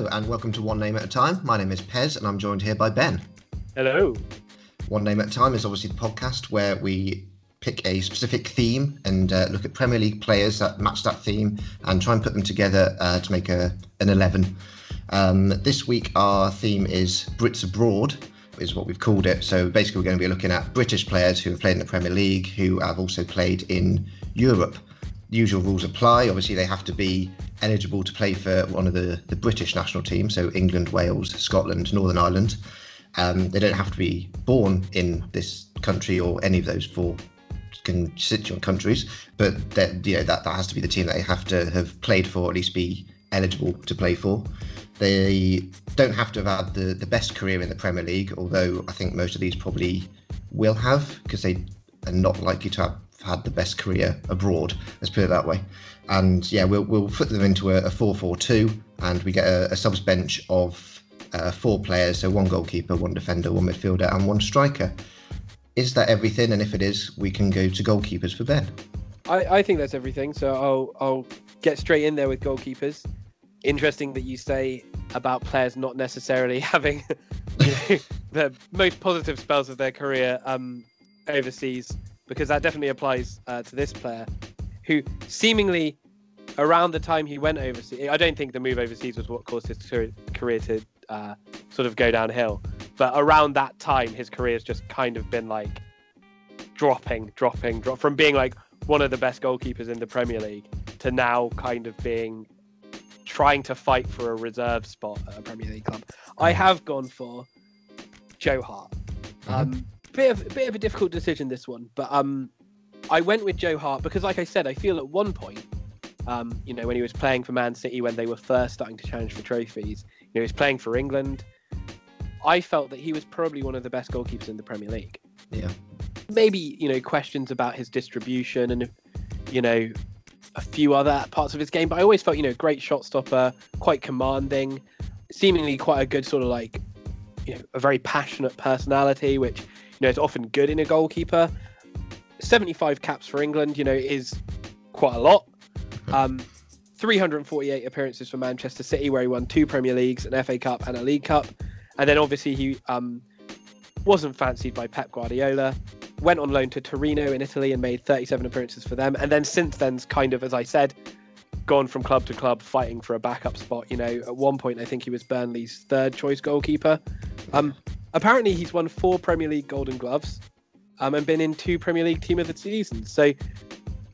Hello, and welcome to One Name at a Time. My name is Pez, and I'm joined here by Ben. Hello. One Name at a Time is obviously the podcast where we pick a specific theme and uh, look at Premier League players that match that theme and try and put them together uh, to make a, an 11. Um, this week, our theme is Brits Abroad, is what we've called it. So basically, we're going to be looking at British players who have played in the Premier League, who have also played in Europe. Usual rules apply. Obviously, they have to be eligible to play for one of the, the British national teams, so England, Wales, Scotland, Northern Ireland. Um, they don't have to be born in this country or any of those four constituent countries, but that you know that, that has to be the team that they have to have played for, at least be eligible to play for. They don't have to have had the, the best career in the Premier League, although I think most of these probably will have because they are not likely to have had the best career abroad. Let's put it that way. And yeah, we'll we'll put them into a, a 4-4-2, and we get a, a subs bench of uh, four players, so one goalkeeper, one defender, one midfielder, and one striker. Is that everything? And if it is, we can go to goalkeepers for Ben. I, I think that's everything. So I'll I'll get straight in there with goalkeepers. Interesting that you say about players not necessarily having you know, the most positive spells of their career um, overseas, because that definitely applies uh, to this player, who seemingly around the time he went overseas. I don't think the move overseas was what caused his career to uh, sort of go downhill, but around that time, his career has just kind of been like dropping, dropping, drop from being like one of the best goalkeepers in the Premier League to now kind of being trying to fight for a reserve spot at a Premier League club. I have gone for Joe Hart. Mm-hmm. Um, bit of bit of a difficult decision this one, but um, I went with Joe Hart because, like I said, I feel at one point, um, you know, when he was playing for Man City when they were first starting to challenge for trophies, you know, he was playing for England. I felt that he was probably one of the best goalkeepers in the Premier League. Yeah. Maybe you know questions about his distribution and you know a few other parts of his game, but I always felt you know great shot stopper, quite commanding, seemingly quite a good sort of like you know a very passionate personality, which know is often good in a goalkeeper. 75 caps for England, you know, is quite a lot. Um, 348 appearances for Manchester City, where he won two Premier Leagues, an FA Cup, and a League Cup. And then obviously he um, wasn't fancied by Pep Guardiola. Went on loan to Torino in Italy and made 37 appearances for them. And then since then's kind of, as I said, gone from club to club fighting for a backup spot. You know, at one point I think he was Burnley's third choice goalkeeper. Um, apparently he's won four Premier League Golden Gloves, um, and been in two Premier League Team of the Season. So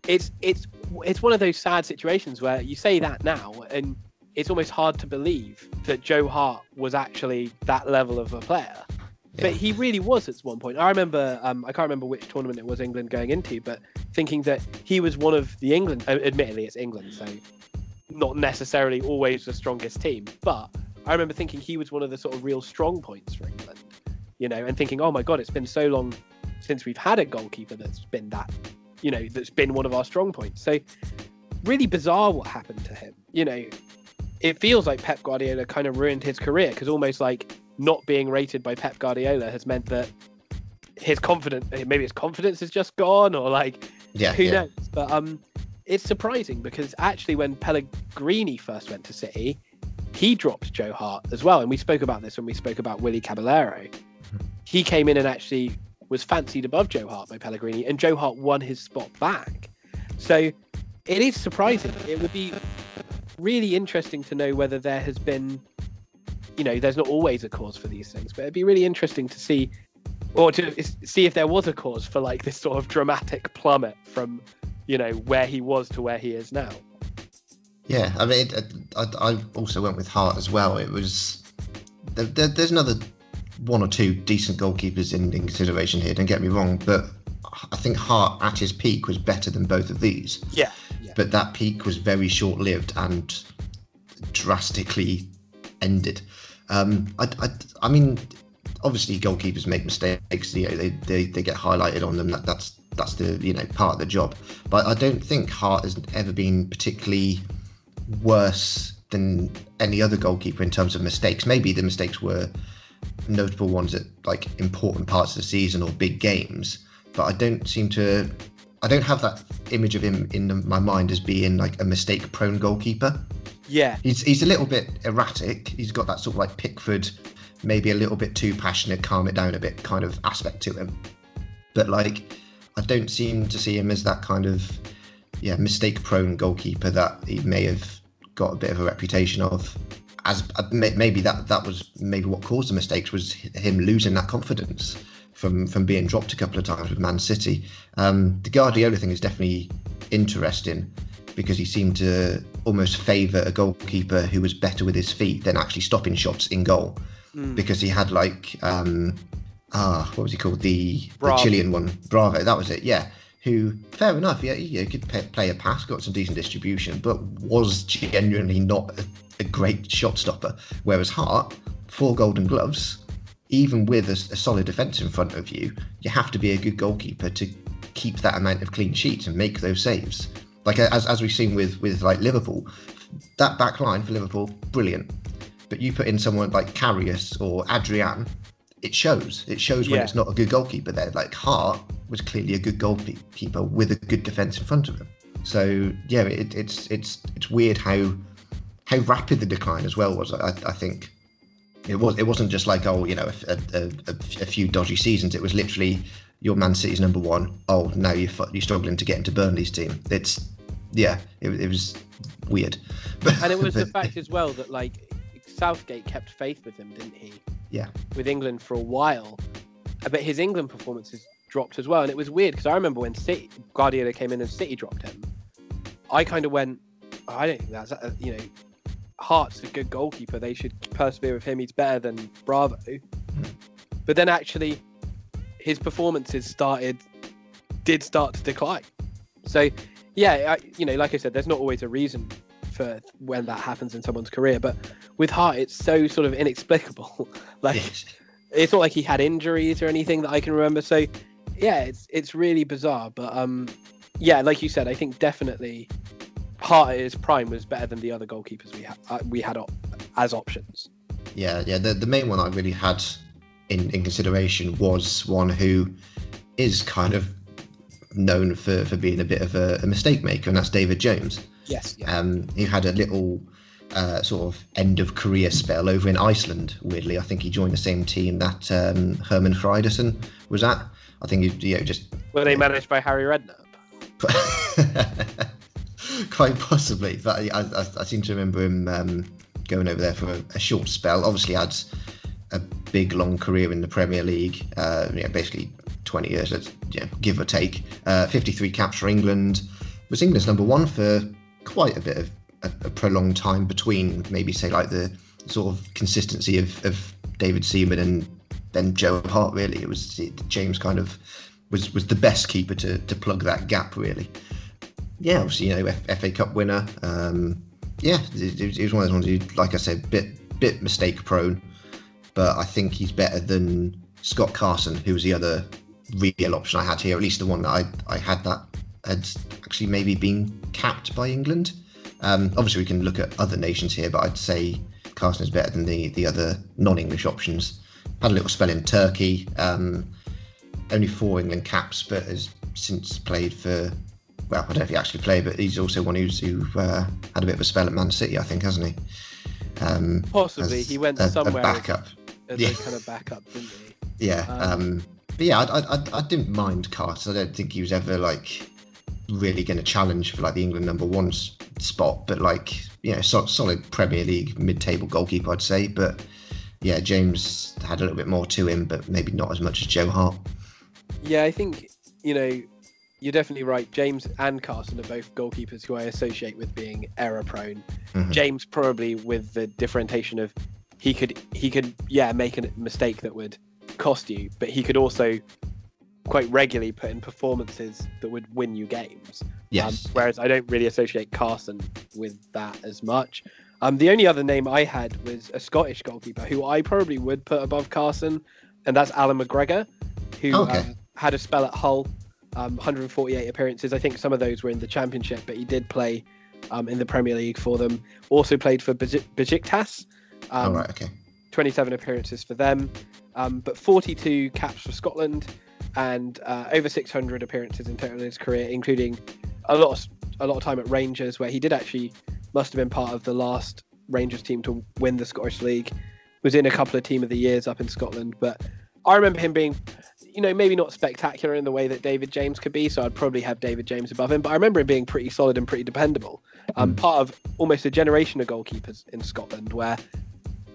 it's it's it's one of those sad situations where you say that now and it's almost hard to believe that Joe Hart was actually that level of a player. Yeah. But he really was at one point. I remember, um, I can't remember which tournament it was England going into, but thinking that he was one of the England. Admittedly, it's England, so not necessarily always the strongest team. But I remember thinking he was one of the sort of real strong points for England, you know, and thinking, oh my god, it's been so long since we've had a goalkeeper that's been that, you know, that's been one of our strong points. So really bizarre what happened to him. You know, it feels like Pep Guardiola kind of ruined his career because almost like not being rated by Pep Guardiola has meant that his confidence, maybe his confidence is just gone, or like Yeah. who yeah. knows? But um, it's surprising because actually, when Pellegrini first went to City, he dropped Joe Hart as well, and we spoke about this when we spoke about Willy Caballero. Hmm. He came in and actually was fancied above Joe Hart by Pellegrini, and Joe Hart won his spot back. So it is surprising. It would be really interesting to know whether there has been, you know, there's not always a cause for these things, but it'd be really interesting to see, or to see if there was a cause for like this sort of dramatic plummet from, you know, where he was to where he is now. Yeah, I mean, it, I, I also went with Hart as well. It was there, there, there's another one or two decent goalkeepers in, in consideration here. Don't get me wrong, but I think Hart at his peak was better than both of these. Yeah. Yeah. But that peak was very short-lived and drastically ended. Um, I, I, I mean, obviously goalkeepers make mistakes. You know, they, they, they get highlighted on them. That, that's that's the you know part of the job. But I don't think Hart has ever been particularly worse than any other goalkeeper in terms of mistakes. Maybe the mistakes were notable ones at like important parts of the season or big games. But I don't seem to. I don't have that image of him in my mind as being like a mistake-prone goalkeeper. Yeah, He's he's a little bit erratic. He's got that sort of like Pickford, maybe a little bit too passionate, calm it down a bit kind of aspect to him. But like, I don't seem to see him as that kind of yeah mistake-prone goalkeeper that he may have got a bit of a reputation of. As uh, maybe that that was maybe what caused the mistakes was him losing that confidence from from being dropped a couple of times with Man City. Um, the Guardiola thing is definitely interesting because he seemed to almost favour a goalkeeper who was better with his feet than actually stopping shots in goal. Mm. Because he had like um, ah, what was he called? The, the Chilean one, Bravo. That was it. Yeah. Who, fair enough, yeah, he, could play a pass, got some decent distribution, but was genuinely not a, a great shot stopper. Whereas Hart, four Golden Gloves, even with a solid defence in front of you, you have to be a good goalkeeper to keep that amount of clean sheets and make those saves. Like as, as we've seen with with like Liverpool, that back line for Liverpool, brilliant. But you put in someone like Karius or Adrian, it shows. It shows when Yeah. it's not a good goalkeeper there. Like Hart was clearly a good goalkeeper with a good defence in front of him. So yeah, it, it's it's it's weird how how rapid the decline as well was. I, I think it was it wasn't just like oh you know a, a, a, a few dodgy seasons. It was literally your Man City's number one. Oh now you're you're struggling to get into Burnley's team. It's yeah, it, it was weird. But, and it was the fact as well that like Southgate kept faith with him, didn't he? Yeah. With England for a while, but his England performances dropped as well, and it was weird because I remember when City Guardiola came in and City dropped him, I kind of went, "Oh, I don't think that's uh, you know, Hart's a good goalkeeper. They should persevere with him. He's better than Bravo. But then actually, his performances started did start to decline. So yeah, I, you know, like I said, there's not always a reason for when that happens in someone's career, but with Hart, it's so sort of inexplicable. like it's not like he had injuries or anything that I can remember. So yeah, it's it's really bizarre. But um, yeah, like you said, I think definitely part of his prime was better than the other goalkeepers we had uh, we had op- as options. Yeah, yeah. The the main one I really had in, in consideration was one who is kind of known for, for being a bit of a, a mistake maker, and that's David James. Yes. Um, he had a little uh, sort of end of career spell over in Iceland. Weirdly, I think he joined the same team that um, Hermann Hreidarsson was at. I think he you know, just Were they managed by Harry Redknapp? quite possibly, but I, I, I seem to remember him um, going over there for a, a short spell. Obviously, had a big, long career in the Premier League. Uh, you know, basically 20 years, you know, give or take. Uh, 53 caps for England. Was England's number one for quite a bit of a, a prolonged time between maybe say like the sort of consistency of, of David Seaman and then Joe Hart. Really, it was James kind of was was the best keeper to to plug that gap. Really, yeah. Obviously, you know, F- FA Cup winner. Um, yeah, it, it was one of those ones who, like I said, bit bit mistake prone, but I think he's better than Scott Carson, who was the other real option I had here. At least the one that I I had that had actually maybe been capped by England. Um, obviously, we can look at other nations here, but I'd say Carson is better than the the other non-English options. Had a little spell in Turkey. Um, only four England caps, but has since played for. Well, I don't know if he actually played, but he's also one who's who uh, had a bit of a spell at Man City, I think, hasn't he? Um, Possibly. as He went a, a somewhere as, backup. as Yeah. a kind of backup, didn't he? Yeah. Um, Um, but yeah, I, I, I, I didn't mind Carter. I don't think he was ever like really going to challenge for like the England number one spot, but like you know, so, solid Premier League mid-table goalkeeper, I'd say. But yeah, James had a little bit more to him, but maybe not as much as Joe Hart. Yeah, I think you know you're definitely right. James and Carson are both goalkeepers who I associate with being error prone. Mhm. James probably with the differentiation of he could he could yeah make a mistake that would cost you, but he could also quite regularly put in performances that would win you games. Yes. Um, whereas I don't really associate Carson with that as much. Um, the only other name I had was a Scottish goalkeeper who I probably would put above Carson, and that's Allan McGregor, who Okay. um, had a spell at Hull, um, 148 appearances. I think some of those were in the Championship, but he did play um, in the Premier League for them. Also played for Besiktas. All Um, right. Okay. 27 appearances for them, um, but 42 caps for Scotland and uh, over 600 appearances in total in his career, including a lot of a lot of time at Rangers, where he did actually must have been part of the last Rangers team to win the Scottish League. Was in a couple of team of the years up in Scotland, but I remember him being, you know, maybe not spectacular in the way that David James could be. So I'd probably have David James above him. But I remember him being pretty solid and pretty dependable. Um, Mm. part of almost a generation of goalkeepers in Scotland where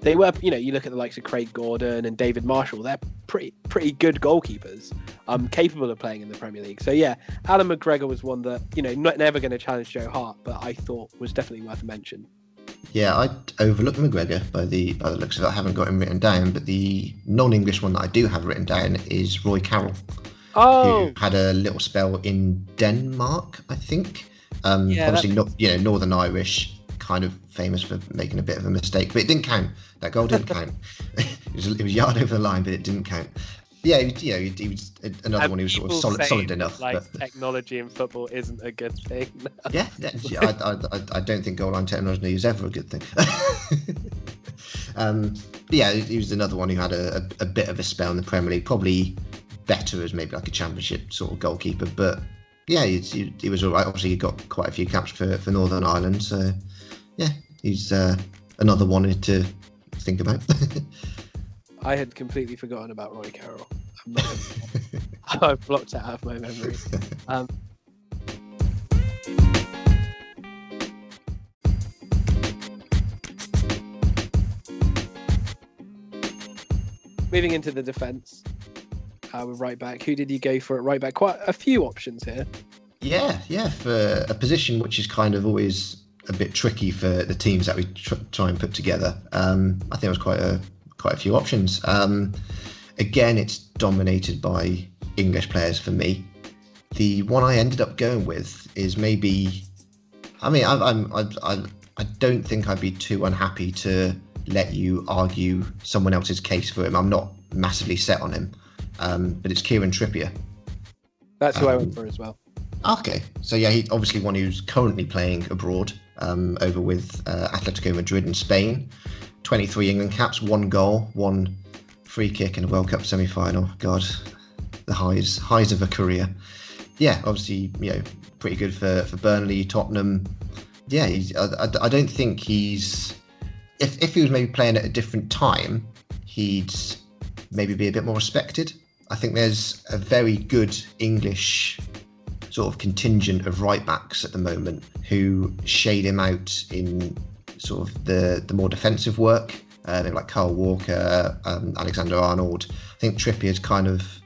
they were, you know, you look at the likes of Craig Gordon and David Marshall. They're pretty pretty good goalkeepers, um, capable of playing in the Premier League. So yeah, Allan McGregor was one that you know not, never going to challenge Joe Hart, but I thought was definitely worth a mention. Yeah, I overlooked McGregor by the by the looks of it. I haven't got him written down, but the non-English one that I do have written down is Roy Carroll, Oh, who had a little spell in Denmark, I think. Um, Yeah, obviously, not you know Northern Irish, kind of famous for making a bit of a mistake, but it didn't count. That goal didn't count. it, was, it was yard over the line, but it didn't count. Yeah, you know, he, he was another and one who was sort of solid, solid enough. Like but, technology in football isn't a good thing. yeah, yeah, I, I, I don't think goal line technology is ever a good thing. um, yeah, he was another one who had a, a, a bit of a spell in the Premier League, probably better as maybe like a championship sort of goalkeeper. But yeah, he, he, he was all right. Obviously, he got quite a few caps for, for Northern Ireland. So yeah, he's uh, another one to think about. I had completely forgotten about Roy Carroll. I'm not gonna- I've blocked it out of my memory. Um, moving into the defence, uh, with right back. Who did you go for at right back? Quite a few options here. Yeah, yeah, for a position which is kind of always a bit tricky for the teams that we tr- try and put together. Um, I think there was quite a quite a few options. Um, again, it's dominated by English players for me. The one I ended up going with is maybe. I mean, I, I'm I, I I don't think I'd be too unhappy to let you argue someone else's case for him. I'm not massively set on him, um, but it's Kieran Trippier. That's who I Um, went for as well. Okay, so yeah, he obviously one who's currently playing abroad, um, over with uh, Atletico Madrid in Spain. Twenty-three England caps, one goal, one free kick in a World Cup semi-final. God, the highs highs of a career. Yeah, obviously, you know, pretty good for for Burnley, Tottenham. Yeah, I, I, I don't think he's. If if he was maybe playing at a different time, he'd maybe be a bit more respected. I think there's a very good English sort of contingent of right backs at the moment who shade him out in sort of the the more defensive work. Uh, like Carl Walker, um, Alexander Arnold. I think Trippier's kind of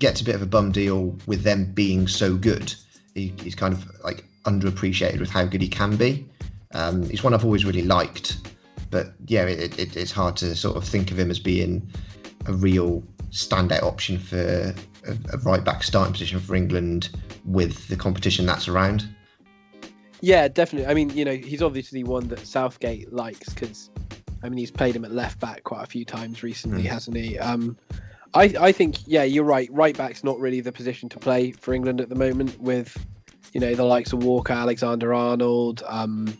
gets a bit of a bum deal with them being so good. He, he's kind of like underappreciated with how good he can be. Um, he's one I've always really liked, but yeah, it, it, it's hard to sort of think of him as being a real standout option for a, a right back starting position for England with the competition that's around. Yeah, definitely. I mean, you know, he's obviously one that Southgate likes because, I mean, he's played him at left back quite a few times recently, Mm. hasn't he? Um, I, I think, yeah, you're right. Right back's not really the position to play for England at the moment with, you know, the likes of Walker, Alexander Arnold, um,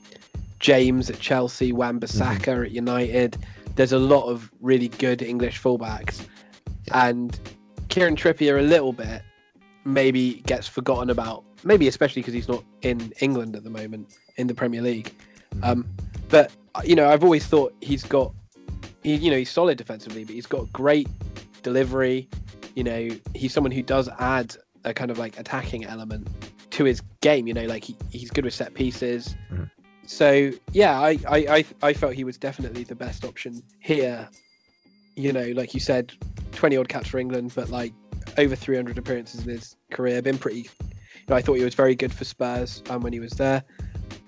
James at Chelsea, Wan Bissaka at United. There's a lot of really good English fullbacks. Yeah. And Kieran Trippier, a little bit, maybe gets forgotten about. Maybe especially because he's not in England at the moment in the Premier League. Mhm. Um, but you know, I've always thought he's got, he, you know, he's solid defensively, but he's got great delivery. You know, he's someone who does add a kind of like attacking element to his game. You know, like he, he's good with set pieces. Mhm. So yeah, I, I I I felt he was definitely the best option here. You know, like you said, twenty odd caps for England, but like over 300 appearances in his career. Been pretty. You know, I thought he was very good for Spurs um, when he was there.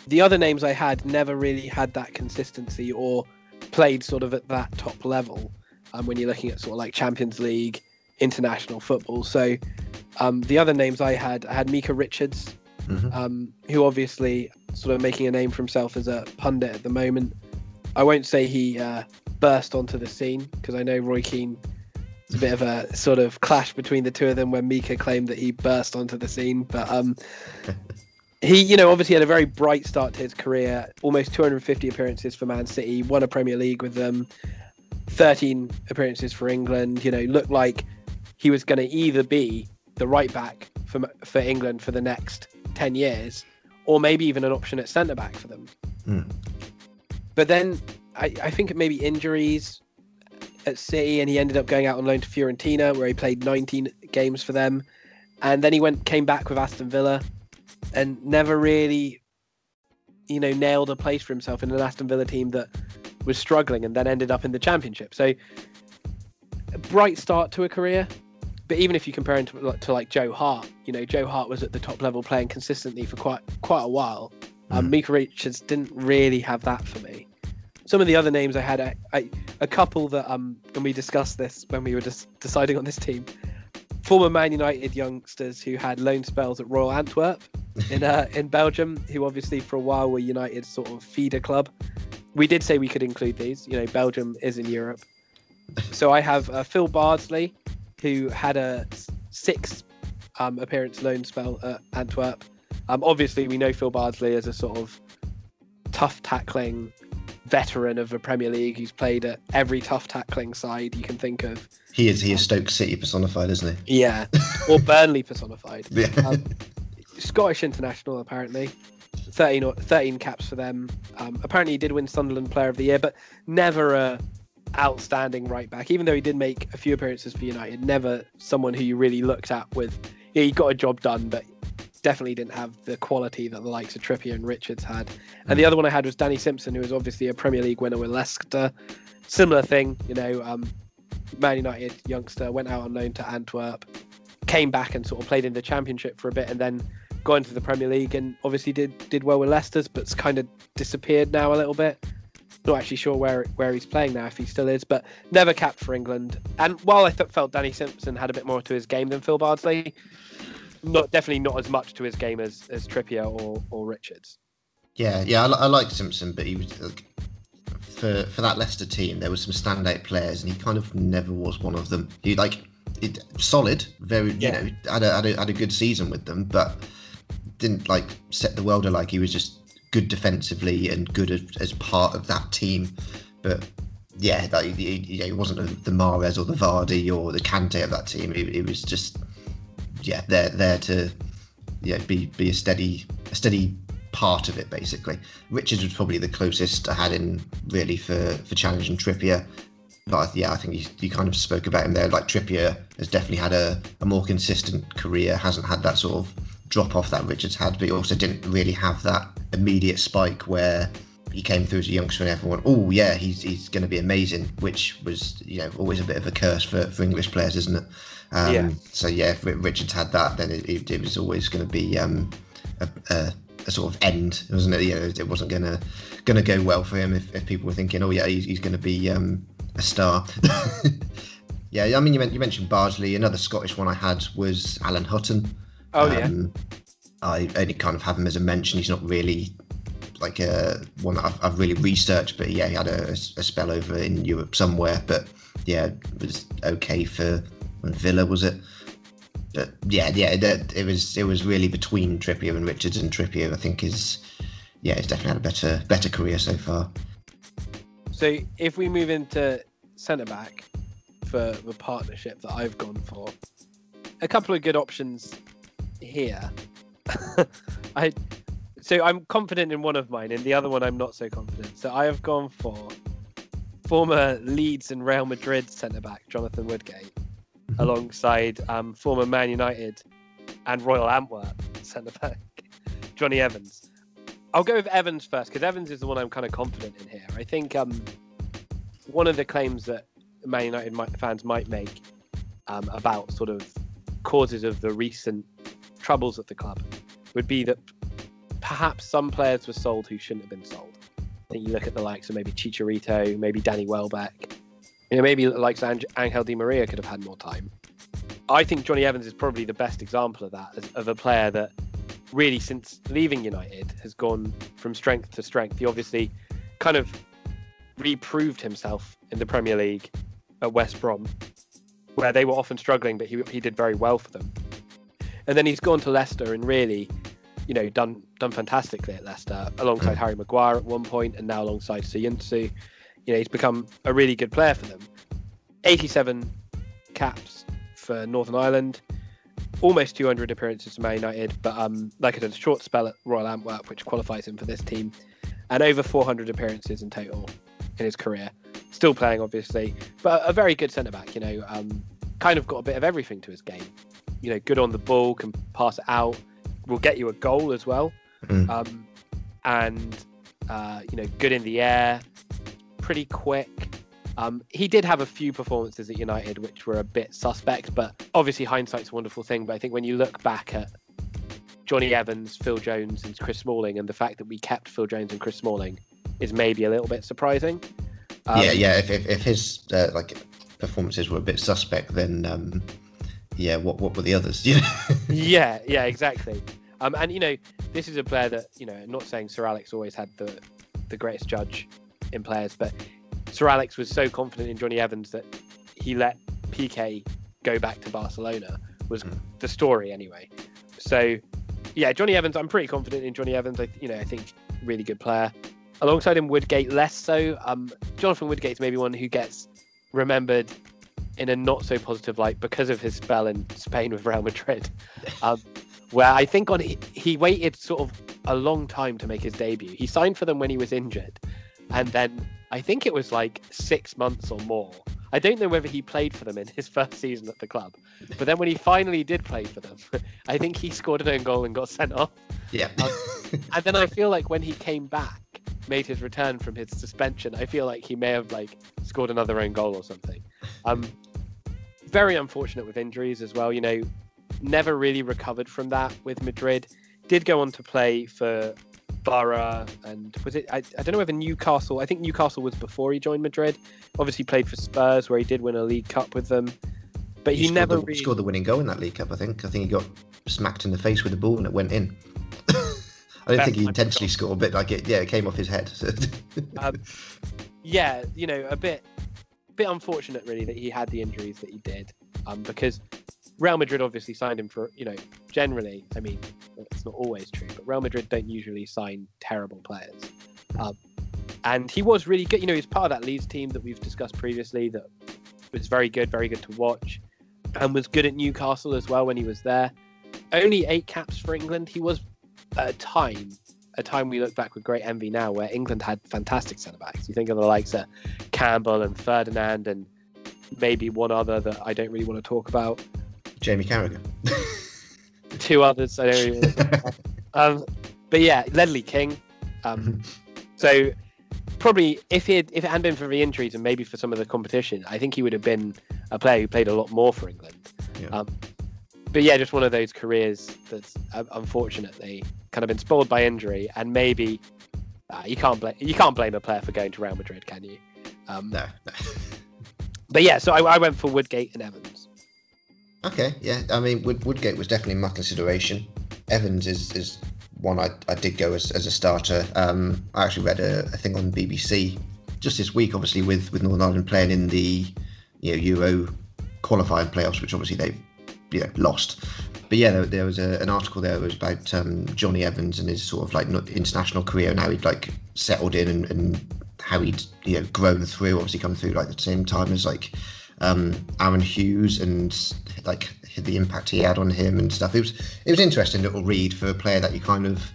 The other names I had never really had that consistency or played sort of at that top level. Um, when you're looking at sort of like Champions League, international football. So um, the other names I had, I had Micah Richards, Mhm. um, who obviously sort of making a name for himself as a pundit at the moment. I won't say he uh, burst onto the scene because I know Roy Keane. It's a bit of a sort of clash between the two of them when Micah claimed that he burst onto the scene, but um, he, you know, obviously had a very bright start to his career. Almost 250 appearances for Man City, won a Premier League with them, 13 appearances for England. You know, looked like he was going to either be the right back for for England for the next 10 years, or maybe even an option at centre back for them. Mm. But then I, I think maybe injuries at City, and he ended up going out on loan to Fiorentina, where he played 19 games for them, and then he went came back with Aston Villa, and never really, you know, nailed a place for himself in an Aston Villa team that was struggling, and then ended up in the Championship. So a bright start to a career. But even if you compare him to, to like Joe Hart, you know, Joe Hart was at the top level playing consistently for quite quite a while. Mm. Micah Richards didn't really have that for me. Some of the other names I had, I, I, a couple that um, when we discussed this when we were just deciding on this team, former Man United youngsters who had loan spells at Royal Antwerp in uh, in Belgium, who obviously for a while were United's sort of feeder club. We did say we could include these. You know, Belgium is in Europe. So I have uh, Phil Bardsley, who had a six um, appearance loan spell at Antwerp. Um, obviously, we know Phil Bardsley as a sort of tough tackling veteran of the Premier League. He's played at every tough tackling side you can think of. He is he is Stoke City personified, isn't he? Yeah, or Burnley personified. Yeah. Um, Scottish international, apparently. 13, or 13 caps for them. Um, apparently, he did win Sunderland Player of the Year, but never a outstanding right back. Even though he did make a few appearances for United, never someone who you really looked at with, yeah, he got a job done, but definitely didn't have the quality that the likes of Trippier and Richards had. And the Mm. other one I had was Danny Simpson, who was obviously a Premier League winner with Leicester. Similar thing, you know, um, Man United youngster went out on loan to Antwerp, came back and sort of played in the Championship for a bit, and then got into the Premier League and obviously did did well with Leicester's, but's kind of disappeared now a little bit. Not actually sure where where he's playing now, if he still is, but never capped for England. And while I th- felt Danny Simpson had a bit more to his game than Phil Bardsley, not definitely not as much to his game as as Trippier or or Richards. Yeah, yeah, I, I like Simpson, but he was like, for for that Leicester team. There were some standout players, and he kind of never was one of them. He like it, solid, very Yeah. you know had a, had a had a good season with them, but didn't like set the world alight. He was just good defensively and good as, as part of that team, but. Yeah, like, he, he, he wasn't the Mahrez or the Vardy or the Kante of that team. It, was just, yeah, there there to, yeah, be be a steady a steady part of it basically. Richards was probably the closest I had in really for for challenging Trippier. But yeah, I think you, you kind of spoke about him there. Like Trippier has definitely had a, a more consistent career, hasn't had that sort of drop off that Richards had, but he also didn't really have that immediate spike where he came through as a youngster and everyone, oh yeah, he's he's going to be amazing, which was you know always a bit of a curse for, for English players, isn't it? Um, Yeah. So yeah, if Richards had that, then it, it, it was always going to be um, a, a, a sort of end, wasn't it? You know, it wasn't going to going to go well for him if, if people were thinking, oh yeah, he's, he's going to be um, a star. yeah, I mean, you, men- you mentioned Bardsley. Another Scottish one I had was Alan Hutton. Oh yeah, Um, I only kind of have him as a mention. He's not really like a one that I've, I've really researched, but yeah, he had a, a spell over in Europe somewhere. But yeah, it was okay for Villa, was it? But yeah, yeah, that, it was it was really between Trippier and Richards, and Trippier I think is yeah, he's definitely had a better better career so far. So if we move into centre back for the partnership that I've gone for, a couple of good options here. I so I'm confident in one of mine, and the other one I'm not so confident. So I have gone for former Leeds and Real Madrid centre back Jonathan Woodgate. Alongside um, former Man United and Royal Antwerp centre back Johnny Evans. I'll go with Evans first because Evans is the one I'm kind of confident in here. I think um, one of the claims that Man United might, fans might make um, about sort of causes of the recent troubles at the club would be that perhaps some players were sold who shouldn't have been sold. I think you look at the likes of maybe Chicharito, maybe Danny Welbeck, you know, maybe the likes of Ange- Angel Di Maria could have had more time. I think Johnny Evans is probably the best example of that, as- of a player that really, since leaving United, has gone from strength to strength. He obviously kind of reproved himself in the Premier League at West Brom, where they were often struggling, but he, he did very well for them. And then he's gone to Leicester and really, you know, done done fantastically at Leicester, alongside hmm. Harry Maguire at one point, and now alongside Söyüncü. You know, he's become a really good player for them. 87 caps for Northern Ireland, almost 200 appearances for Man United, but um, like I said, a short spell at Royal Antwerp, which qualifies him for this team. and over 400 appearances in total in his career. Still playing, obviously, but a very good centre back. You know, um, kind of got a bit of everything to his game. You know, good on the ball, can pass it out, will get you a goal as well, Mm. um, and uh, you know, good in the air, pretty quick. Um, he did have a few performances at United which were a bit suspect, but obviously hindsight's a wonderful thing. But I think when you look back at Johnny Evans, Phil Jones, and Chris Smalling, and the fact that we kept Phil Jones and Chris Smalling is maybe a little bit surprising. Um, yeah, yeah. If, if, if his uh, like performances were a bit suspect, then um, yeah, what what were the others? You know? yeah, yeah, exactly. Um, and you know, this is a player that you know. I'm not saying Sir Alex always had the the greatest judge in players, but Sir Alex was so confident in Johnny Evans that he let Piqué go back to Barcelona. Was Mm. the story anyway? So, yeah, Johnny Evans. I'm pretty confident in Johnny Evans. I, you know, I think really good player. Alongside him, Woodgate less so. Um, Jonathan Woodgate's maybe one who gets remembered in a not so positive light because of his spell in Spain with Real Madrid. Um, where I think on he, he waited sort of a long time to make his debut. He signed for them when he was injured, and then I think it was like six months or more. I don't know whether he played for them in his first season at the club, but then when he finally did play for them, I think he scored an own goal and got sent off. yeah. And then I feel like when he came back, made his return from his suspension, I feel like he may have like scored another own goal or something. Um, very unfortunate with injuries as well. You know, never really recovered from that with Madrid. Did go on to play for Boro and was it? I, I don't know whether Newcastle. I think Newcastle was before he joined Madrid. Obviously played for Spurs where he did win a League Cup with them, but he, scored never the, really. scored the winning goal in that League Cup. I think. I think he got smacked in the face with the ball and it went in. I don't think he intentionally scored, but like it, yeah, it came off his head. So. Um, yeah, you know, a bit, bit unfortunate really that he had the injuries that he did, um, because Real Madrid obviously signed him for, you know, generally, I mean, it's not always true, but Real Madrid don't usually sign terrible players, um, and he was really good. You know, he's part of that Leeds team that we've discussed previously that was very good, very good to watch, and was good at Newcastle as well when he was there. Only eight caps for England. He was at a time a time we look back with great envy now where England had fantastic centre backs. You think of the likes of Campbell and Ferdinand and maybe one other that I don't really want to talk about. Jamie Carragher. Two others I don't really want to talk about. Um, but yeah, Ledley King. Um, so probably if he had, if it hadn't been for the injuries and maybe for some of the competition, I think he would have been a player who played a lot more for England. Yeah. Um, but yeah, just one of those careers that's uh, unfortunately kind of been spoiled by injury, and maybe uh, you can't blame you can't blame a player for going to Real Madrid, can you? Um, no, no. But yeah, so I, I went for Woodgate and Evans. Okay, yeah. I mean, Wood, Woodgate was definitely my consideration. Evans is, is one I, I did go as, as a starter. Um, I actually read a, a thing on BBC just this week, obviously with, with Northern Ireland playing in the you know Euro qualifying playoffs, which obviously they've you know, lost. But yeah, there, there was a, an article there that was about um, Johnny Evans and his sort of like international career and how he'd like settled in and, and how he'd you know grown through. Obviously, come through like the same time as like um, Aaron Hughes and like the impact he had on him and stuff. It was it was interesting little read for a player that you kind of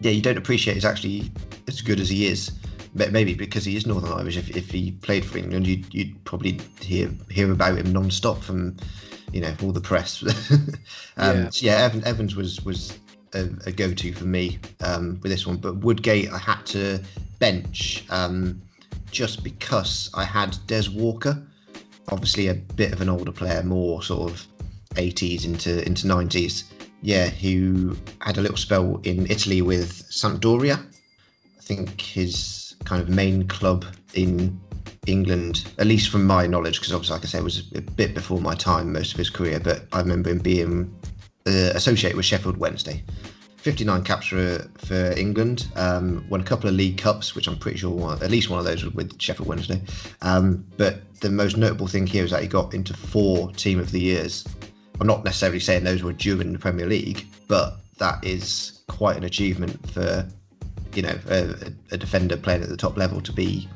yeah you don't appreciate is actually as good as he is. Maybe because he is Northern Irish. If, if he played for England, you'd, you'd probably hear hear about him non-stop from you know all the press. um, Yeah. So yeah, Evan, Evans was was a, a go-to for me um, with this one, but Woodgate I had to bench um, just because I had Des Walker obviously a bit of an older player, more sort of 80s into into 90s. Yeah, who had a little spell in Italy with Sampdoria. I think his kind of main club in England, at least from my knowledge, because obviously, like I said, it was a bit before my time, most of his career. But I remember him being uh, associated with Sheffield Wednesday. 59 caps for for England. Um, won a couple of league cups, which I'm pretty sure one, at least one of those was with Sheffield Wednesday. Um, but the most notable thing here is that he got into four team of the years. I'm not necessarily saying those were during the Premier League, but that is quite an achievement for you know a, a defender playing at the top level to be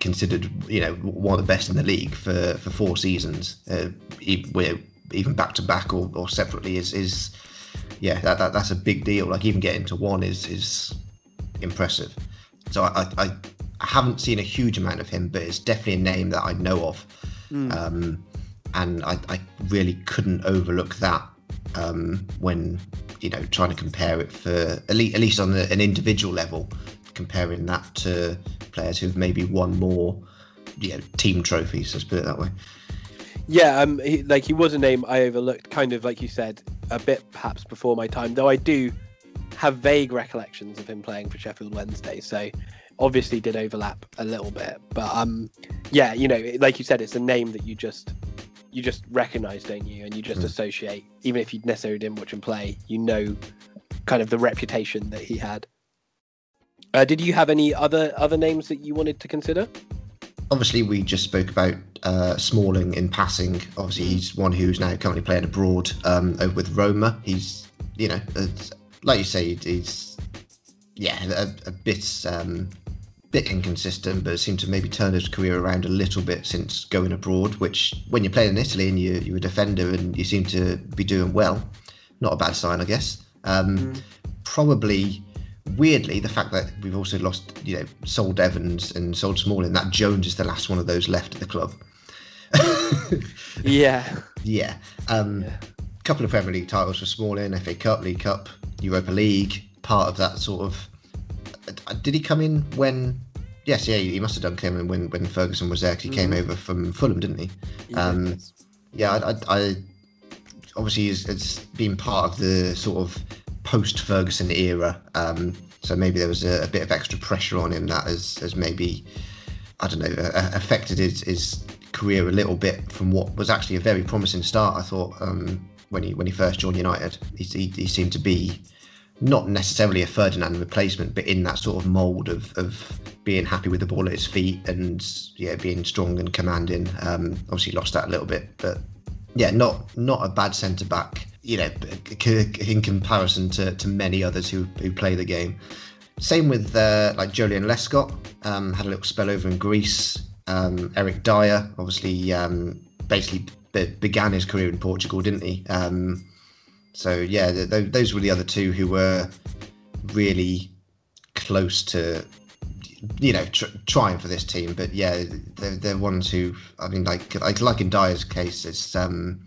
considered you know one of the best in the league for for four seasons. Uh, even back to back or, or separately is is yeah that, that that's a big deal. Like even getting to one is is impressive. So I, I, I haven't seen a huge amount of him, but it's definitely a name that I know of. Mm. Um, and I, I really couldn't overlook that um, when you know trying to compare it for at least, at least on the, an individual level, comparing that to players who've maybe won more, you know, team trophies. Let's put it that way. Yeah, um, he, like he was a name I overlooked, kind of like you said, a bit perhaps before my time. Though I do have vague recollections of him playing for Sheffield Wednesday, so obviously did overlap a little bit. But um, yeah, you know, like you said, it's a name that you just you just recognize, don't you? And you just Mm. associate, even if you necessarily didn't watch him play, you know, kind of the reputation that he had. Uh, did you have any other other names that you wanted to consider? Obviously, we just spoke about uh, Smalling in passing. Obviously, he's one who's now currently playing abroad um, over with Roma. He's, you know, it's- like you say, he's, yeah, a, a bit, um, bit inconsistent, but seemed to maybe turn his career around a little bit since going abroad. Which, when you're playing in Italy and you you're a defender and you seem to be doing well, not a bad sign, I guess. Um, Mm. Probably weirdly, the fact that we've also lost, you know, sold Evans and sold Smalling, that Jones is the last one of those left at the club. Yeah, yeah. Um, Yeah. couple of Premier League titles for Smalling, FA Cup, League Cup, Europa League, part of that sort of. uh, Did he come in when? Yes, yeah, he must have done come in when, when Ferguson was there 'cause he came Mhm. over from Fulham, didn't he? Um, Yes. yeah, I, I, I obviously it's been part of the sort of post Ferguson era. Um, so maybe there was a, a bit of extra pressure on him that has, has maybe, I don't know, uh, affected his, his career a little bit from what was actually a very promising start. I thought um, when he when he first joined United, he, he, he seemed to be not necessarily a Ferdinand replacement, but in that sort of mould of, of being happy with the ball at his feet and yeah, being strong and commanding. Um, obviously lost that a little bit, but yeah, not not a bad centre back. You know, in comparison to, to many others who who play the game. Same with uh, like Joleon Lescott. Um, had a little spell over in Greece. Um, Eric Dier, obviously, um, basically be- began his career in Portugal, didn't he? Um, so yeah, th- th- those were the other two who were really close to, you know, tr- trying for this team. But yeah, they're, they're ones who, I mean, like like, like in Dier's case, it's um,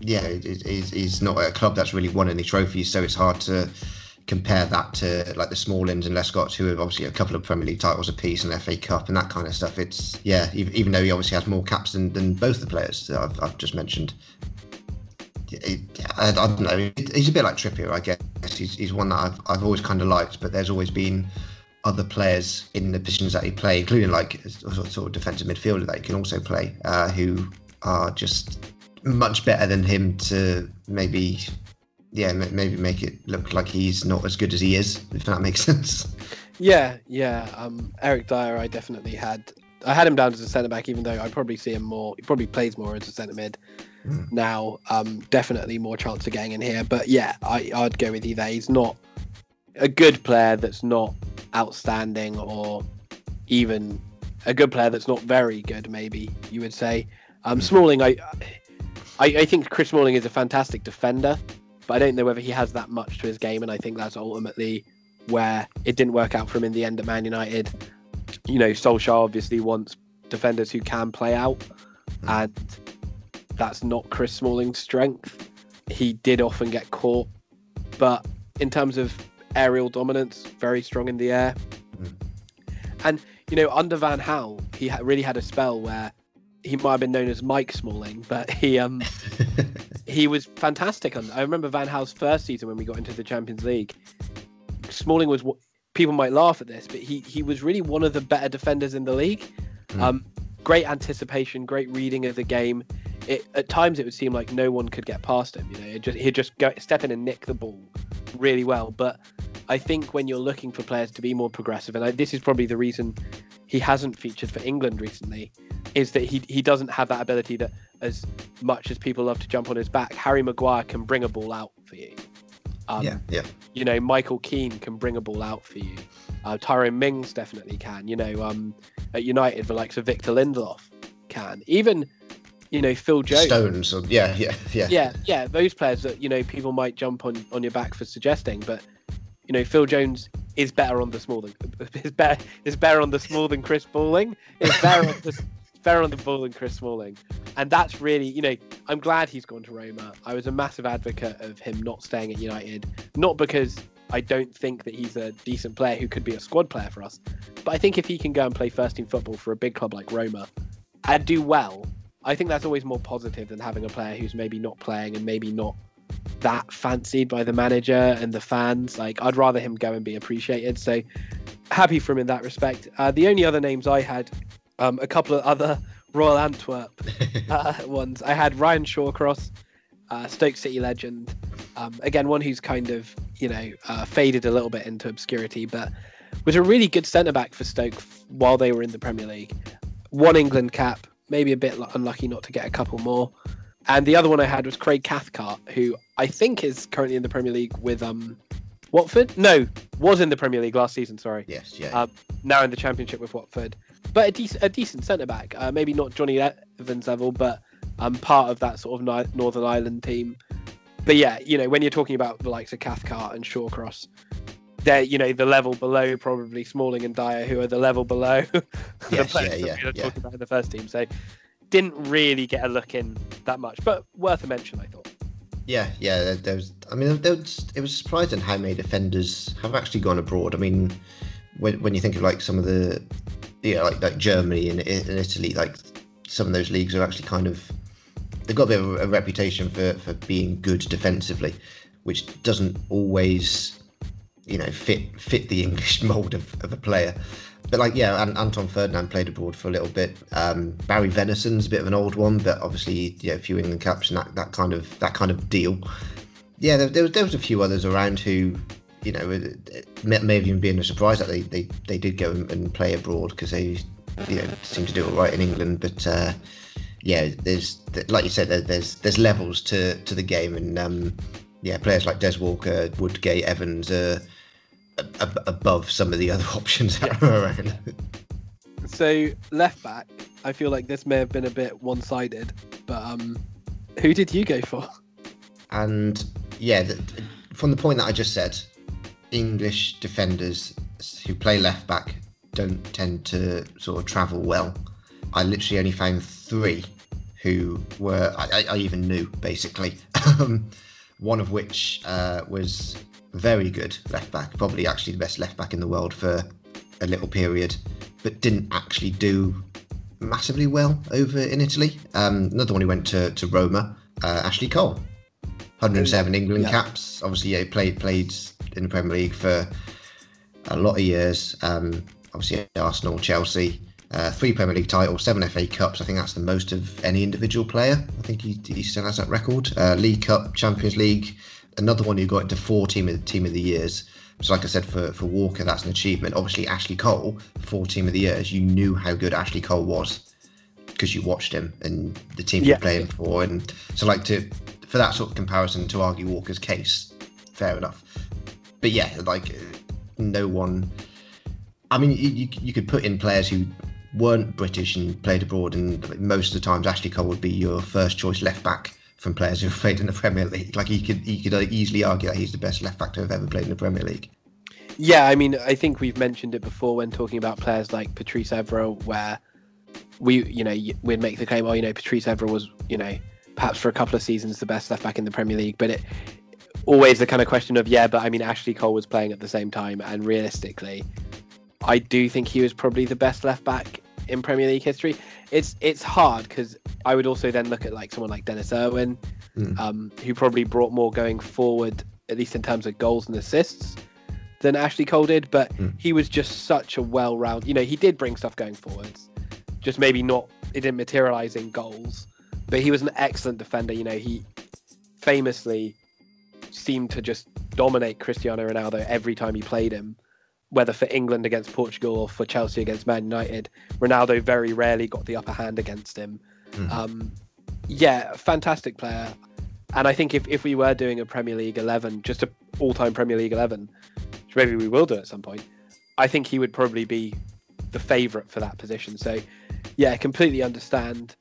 yeah, he's- not a club that's really won any trophies, so it's hard to compare that to like the Smallins and Lescotts, who have obviously a couple of Premier League titles apiece and FA Cup and that kind of stuff. It's yeah, even, though he obviously has more caps than, than both the players that I've, I've just mentioned. It, I, I don't know. He's a bit like Trippier, I guess. He's, he's one that I've, I've always kind of liked, but there's always been other players in the positions that he play, including like sort of defensive midfielder that he can also play, uh, who are just much better than him to maybe, yeah, ma- maybe make it look like he's not as good as he is, if that makes sense. Yeah, yeah. Um, Eric Dier, I definitely had. I had him down as a centre back, even though I probably see him more. He probably plays more as a centre mid Mm. now. Um, definitely more chance of getting in here. But yeah, I, I'd go with you there. He's not a good player that's not outstanding, or even a good player that's not very good. Maybe you would say. Um, Mm. Smalling, I, I, I think Chris Smalling is a fantastic defender, but I don't know whether he has that much to his game, and I think that's ultimately where it didn't work out for him in the end at Man United. You know, Solskjaer obviously wants defenders who can play out, and that's not Chris Smalling's strength. He did often get caught, but in terms of aerial dominance, very strong in the air. Mm. And you know, under Van Gaal, he really had a spell where he might have been known as Mike Smalling, but he um he was fantastic. On I remember Van Gaal's first season when we got into the Champions League. Smalling was people might laugh at this, but he he was really one of the better defenders in the league. Mm. Um, great anticipation, great reading of the game. It, at times it would seem like no one could get past him. You know, just, he'd just go step in and nick the ball really well. But I think when you're looking for players to be more progressive, and I, this is probably the reason he hasn't featured for England recently, is that he he doesn't have that ability that as much as people love to jump on his back, Harry Maguire can bring a ball out for you. Um, yeah, yeah. you know, Michael Keane can bring a ball out for you. Uh, Tyrone Mings definitely can. You know, um, at United, the likes of Victor Lindelof can. Even, you know, Phil Jones. Stones, or, yeah, yeah, yeah. Yeah, yeah, those players that you know people might jump on on your back for suggesting, but you know, Phil Jones is better on the small than is better is better on the small than Chris Smalling. Is better on the better on the ball than Chris Smalling, and that's really you know I'm glad he's gone to Roma. I was a massive advocate of him not staying at United, not because I don't think that he's a decent player who could be a squad player for us, but I think if he can go and play first team football for a big club like Roma and do well, I think that's always more positive than having a player who's maybe not playing and maybe not that fancied by the manager and the fans. Like I'd rather him go and be appreciated. So happy for him in that respect. Uh, the only other names I had, um, a couple of other Royal Antwerp uh, ones. I had Ryan Shawcross, uh, Stoke City legend. Um, again, one who's kind of you know uh, faded a little bit into obscurity, but was a really good centre back for Stoke while they were in the Premier League. One England cap, maybe a bit unlucky not to get a couple more. And the other one I had was Craig Cathcart, who I think is currently in the Premier League with um Watford. No, was in the Premier League last season. Sorry. Yes. Yeah. Um, now in the Championship with Watford, but a decent a decent centre back. Uh, maybe not Jonny Evans level, but um part of that sort of Northern Ireland team. But yeah, you know when you're talking about the likes of Cathcart and Shawcross, they're you know the level below probably Smalling and Dier, who are the level below the Yes, players yeah, that yeah, we were yeah. talking about in the first team. So didn't really get a look in that much, but worth a mention, I thought. Yeah, yeah. there- There was. I mean, was, it was surprising how many defenders have actually gone abroad. I mean, when, when you think of like some of the, yeah, like like Germany and, and Italy, like some of those leagues are actually kind of they've got a bit of a reputation for for being good defensively, which doesn't always, you know, fit fit the English mold of, of a player. But like, yeah, Anton Ferdinand played abroad for a little bit. Um, Barry Venison's a bit of an old one, but obviously, yeah, a few England caps and that, that kind of that kind of deal. Yeah, there, there was there was a few others around who, you know, may, may have even been a surprise that they, they, they did go and, play abroad because they, you know, seem to do it right in England. But uh, yeah, there's like you said, there's there's levels to to the game, and um, yeah, players like Des Walker, Woodgate, Evans are a- a- above some of the other options that are around. So left back, I feel like this may have been a bit one-sided, but um, who did you go for? And yeah, the, from the point that I just said, English defenders who play left back don't tend to sort of travel well. I literally only found three who were I, I I even knew basically. Um, One of which uh, was very good left back, probably actually the best left back in the world for a little period, but didn't actually do massively well over in Italy. Um, another one who went to, to Roma, uh, Ashley Cole. 107 England Yeah. caps. Obviously, yeah, he played played in the Premier League for a lot of years. Um, obviously, Arsenal, Chelsea, uh, three Premier League titles, seven FA Cups. I think that's the most of any individual player. I think he, he still has that record. Uh, League Cup, Champions League. Another one who got into four team of team of the years. So, like I said, for, for Walker, that's an achievement. Obviously, Ashley Cole, four team of the years. You knew how good Ashley Cole was because you watched him and the team Yeah. you're playing for. And so, like to for that sort of comparison to argue Walker's case, fair enough. But yeah, like no one. I mean, you, you, you could put in players who weren't British and played abroad, and most of the times Ashley Cole would be your first choice left back from players who've played in the Premier League. Like you could you could uh, easily argue that he's the best left back to have ever played in the Premier League. Yeah, I mean, I think we've mentioned it before when talking about players like Patrice Evra, where we, you know, we'd make the claim, oh, you know, Patrice Evra was, you know, perhaps for a couple of seasons the best left back in the Premier League, but it always the kind of question of, yeah, but I mean, Ashley Cole was playing at the same time, and realistically, I do think he was probably the best left back in Premier League history. It's it's hard because I would also then look at like someone like Dennis Irwin, Mm. um, who probably brought more going forward, at least in terms of goals and assists, than Ashley Cole did. But Mm. he was just such a well-round. You know, he did bring stuff going forwards, just maybe not. It didn't materialize in goals, but he was an excellent defender. You know, he famously seemed to just dominate Cristiano Ronaldo every time he played him. Whether for England against Portugal or for Chelsea against Man United, Ronaldo very rarely got the upper hand against him. Mhm. Um, yeah, fantastic player. And I think if, if we were doing a Premier League 11, just a all-time Premier League 11, which maybe we will do at some point, I think he would probably be the favourite for that position. So, yeah, completely understand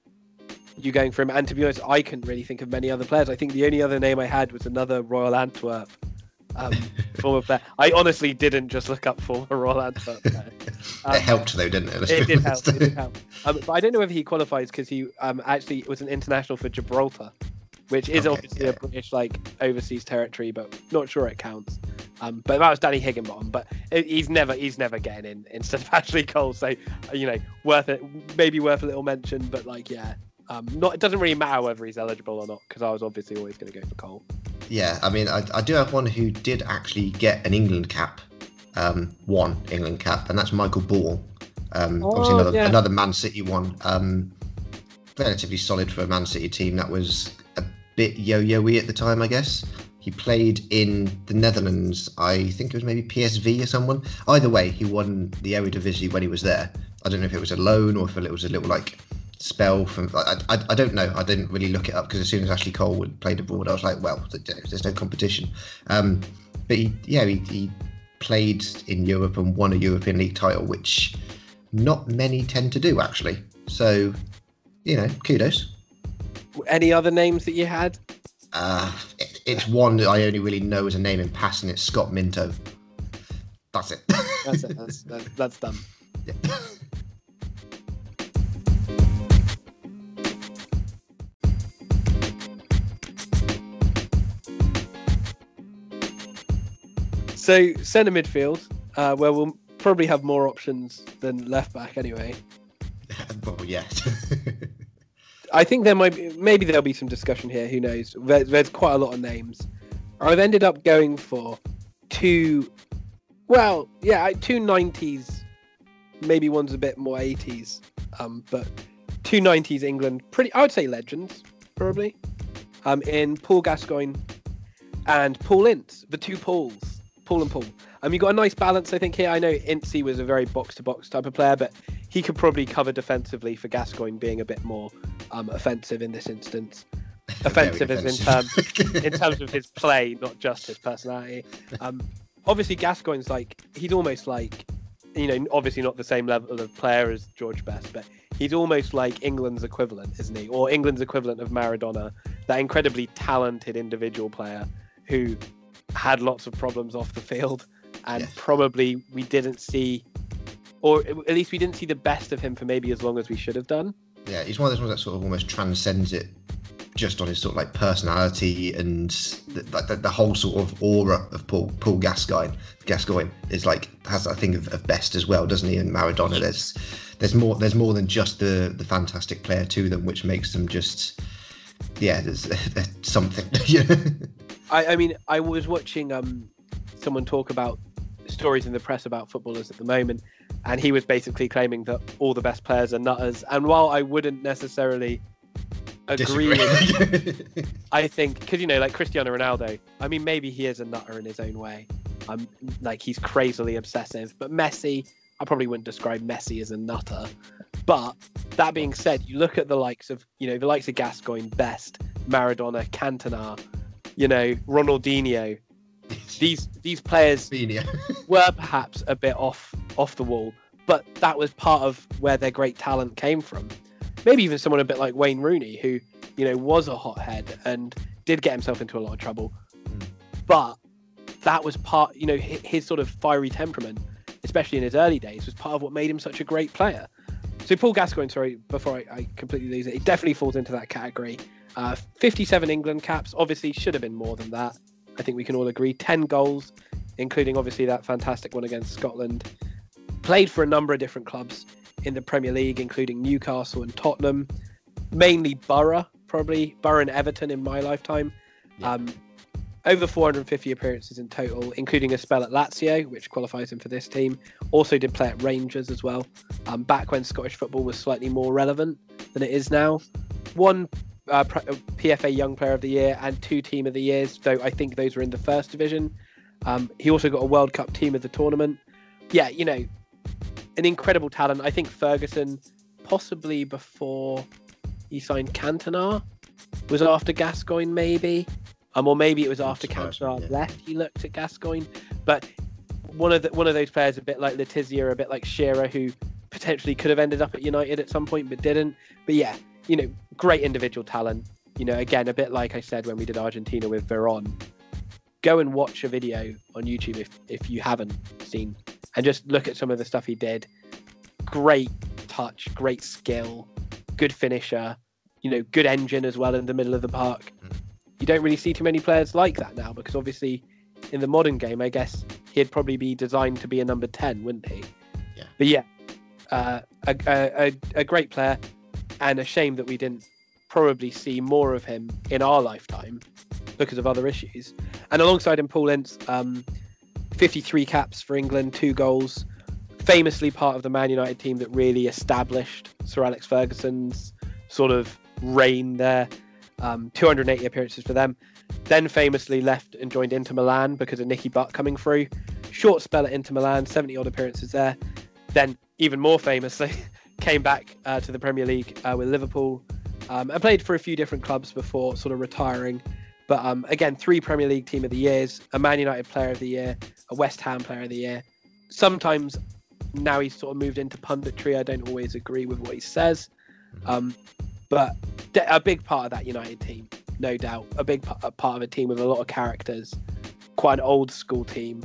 you going for him. And to be honest, I couldn't really think of many other players. I think the only other name I had was another Royal Antwerp Um, former player. I honestly didn't just look up former Royal Antwerp. Um, it helped though, didn't it? It did help. It did help. Um, but I don't know whether he qualifies because he um, actually was an international for Gibraltar, which is okay, obviously yeah. a British like overseas territory, but not sure it counts. Um, but that was Danny Higginbotham. But he's never he's never getting in instead of Ashley Cole. So you know, worth it. Maybe worth a little mention. But like, yeah, um, not it doesn't really matter whether he's eligible or not because I was obviously always going to go for Cole. Yeah, I mean, I, I, do have one who did actually get an England cap, um, one England cap, and that's Michael Ball. Um, oh, obviously, another, yeah. another Man City one. Um, relatively solid for a Man City team that was a bit yo-yo-y at the time, I guess. He played in the Netherlands. I think it was maybe PSV or someone. Either way, he won the Eredivisie when he was there. I don't know if it was a loan or if it was a little like spell from I, I, I, don't know. I didn't really look it up because as soon as Ashley Cole played abroad I was like well there's no competition. Um, but he yeah he, he played in Europe and won a European League title which not many tend to do actually. So you know kudos. Any other names that you had? Uh, it, it's one that I only really know as a name in passing. It's Scott Minto. That's it. That's it. That's, that's, that's done. Yeah. So centre midfield, uh, where we'll probably have more options than left back anyway. well, yeah. I think there might be, maybe there'll be some discussion here. Who knows? There, there's quite a lot of names. I've ended up going for two. Well, yeah, two nineties. Maybe one's a bit more eighties, um, but two nineties England. Pretty, I would say legends probably. Um, in Paul Gascoigne and Paul Ince, the two Pauls. Paul and Paul. Um, you got a nice balance, I think here. I know Incy was a very box to box type of player, but he could probably cover defensively for Gascoigne being a bit more um, offensive in this instance. Offensive is in terms in terms of his play, not just his personality. Um, obviously, Gascoigne's like he's almost like you know, obviously not the same level of player as George Best, but he's almost like England's equivalent, isn't he? Or England's equivalent of Maradona, that incredibly talented individual player who had lots of problems off the field, and yes. probably we didn't see, or at least we didn't see the best of him for maybe as long as we should have done. Yeah, he's one of those ones that sort of almost transcends it just on his sort of like personality and the, the, the, whole sort of aura of Paul Paul Gascoigne. Gascoigne is like has I think of, of, best as well, doesn't he? And Maradona, there's there's more there's more than just the the fantastic player to them, which makes them just yeah, there's, there's something. I, I mean, I was watching um, someone talk about stories in the press about footballers at the moment, and he was basically claiming that all the best players are nutters. And while I wouldn't necessarily agree with, I think because you know, like Cristiano Ronaldo, I mean, maybe he is a nutter in his own way. I'm like he's crazily obsessive, but Messi, I probably wouldn't describe Messi as a nutter. But that being said, you look at the likes of you know the likes of Gascoigne, Best, Maradona, Cantona you know, Ronaldinho. These these players were perhaps a bit off off the wall, but that was part of where their great talent came from. Maybe even someone a bit like Wayne Rooney, who you know was a hothead and did get himself into a lot of trouble, mm. but that was part, you know, his, his sort of fiery temperament, especially in his early days, was part of what made him such a great player. So Paul Gascoigne, sorry, before I, I completely lose it, he definitely falls into that category. Uh, 57 England caps, obviously should have been more than that. I think we can all agree. 10 goals, including obviously that fantastic one against Scotland. Played for a number of different clubs in the Premier League, including Newcastle and Tottenham. Mainly Boro, probably Boro and Everton in my lifetime. Yeah. Um, over 450 appearances in total, including a spell at Lazio, which qualifies him for this team. Also did play at Rangers as well, um, back when Scottish football was slightly more relevant than it is now. One uh, PFA Young Player of the Year and two Team of the Years, though I think those were in the first division. Um, he also got a World Cup Team of the tournament. Yeah, you know, an incredible talent. I think Ferguson, possibly before he signed Cantona, was after Gascoigne, maybe. Um, or maybe it was after Cantona yeah. left. He looked at Gascoigne, but one of the, one of those players, a bit like Le Tissier, a bit like Shearer, who potentially could have ended up at United at some point but didn't. But yeah, you know, great individual talent. You know, again, a bit like I said when we did Argentina with Veron. go and watch a video on YouTube if if you haven't seen, and just look at some of the stuff he did. Great touch, great skill, good finisher, you know, good engine as well in the middle of the park. You don't really see too many players like that now because obviously in the modern game, I guess he'd probably be designed to be a number 10, wouldn't he? Yeah. But yeah, uh, a, a, a great player and a shame that we didn't probably see more of him in our lifetime because of other issues. And alongside him, Paul Ince, um, 53 caps for England, two goals, famously part of the Man United team that really established Sir Alex Ferguson's sort of reign there. Um, 280 appearances for them. Then famously left and joined Inter Milan because of Nicky Butt coming through. Short spell at Inter Milan, 70 odd appearances there. Then, even more famously, came back uh, to the Premier League uh, with Liverpool. Um, I played for a few different clubs before sort of retiring. But um, again, three Premier League Team of the Years, a Man United Player of the Year, a West Ham Player of the Year. Sometimes now he's sort of moved into punditry. I don't always agree with what he says. Mm-hmm. Um, but a big part of that United team, no doubt, a big part of a team with a lot of characters, quite an old school team,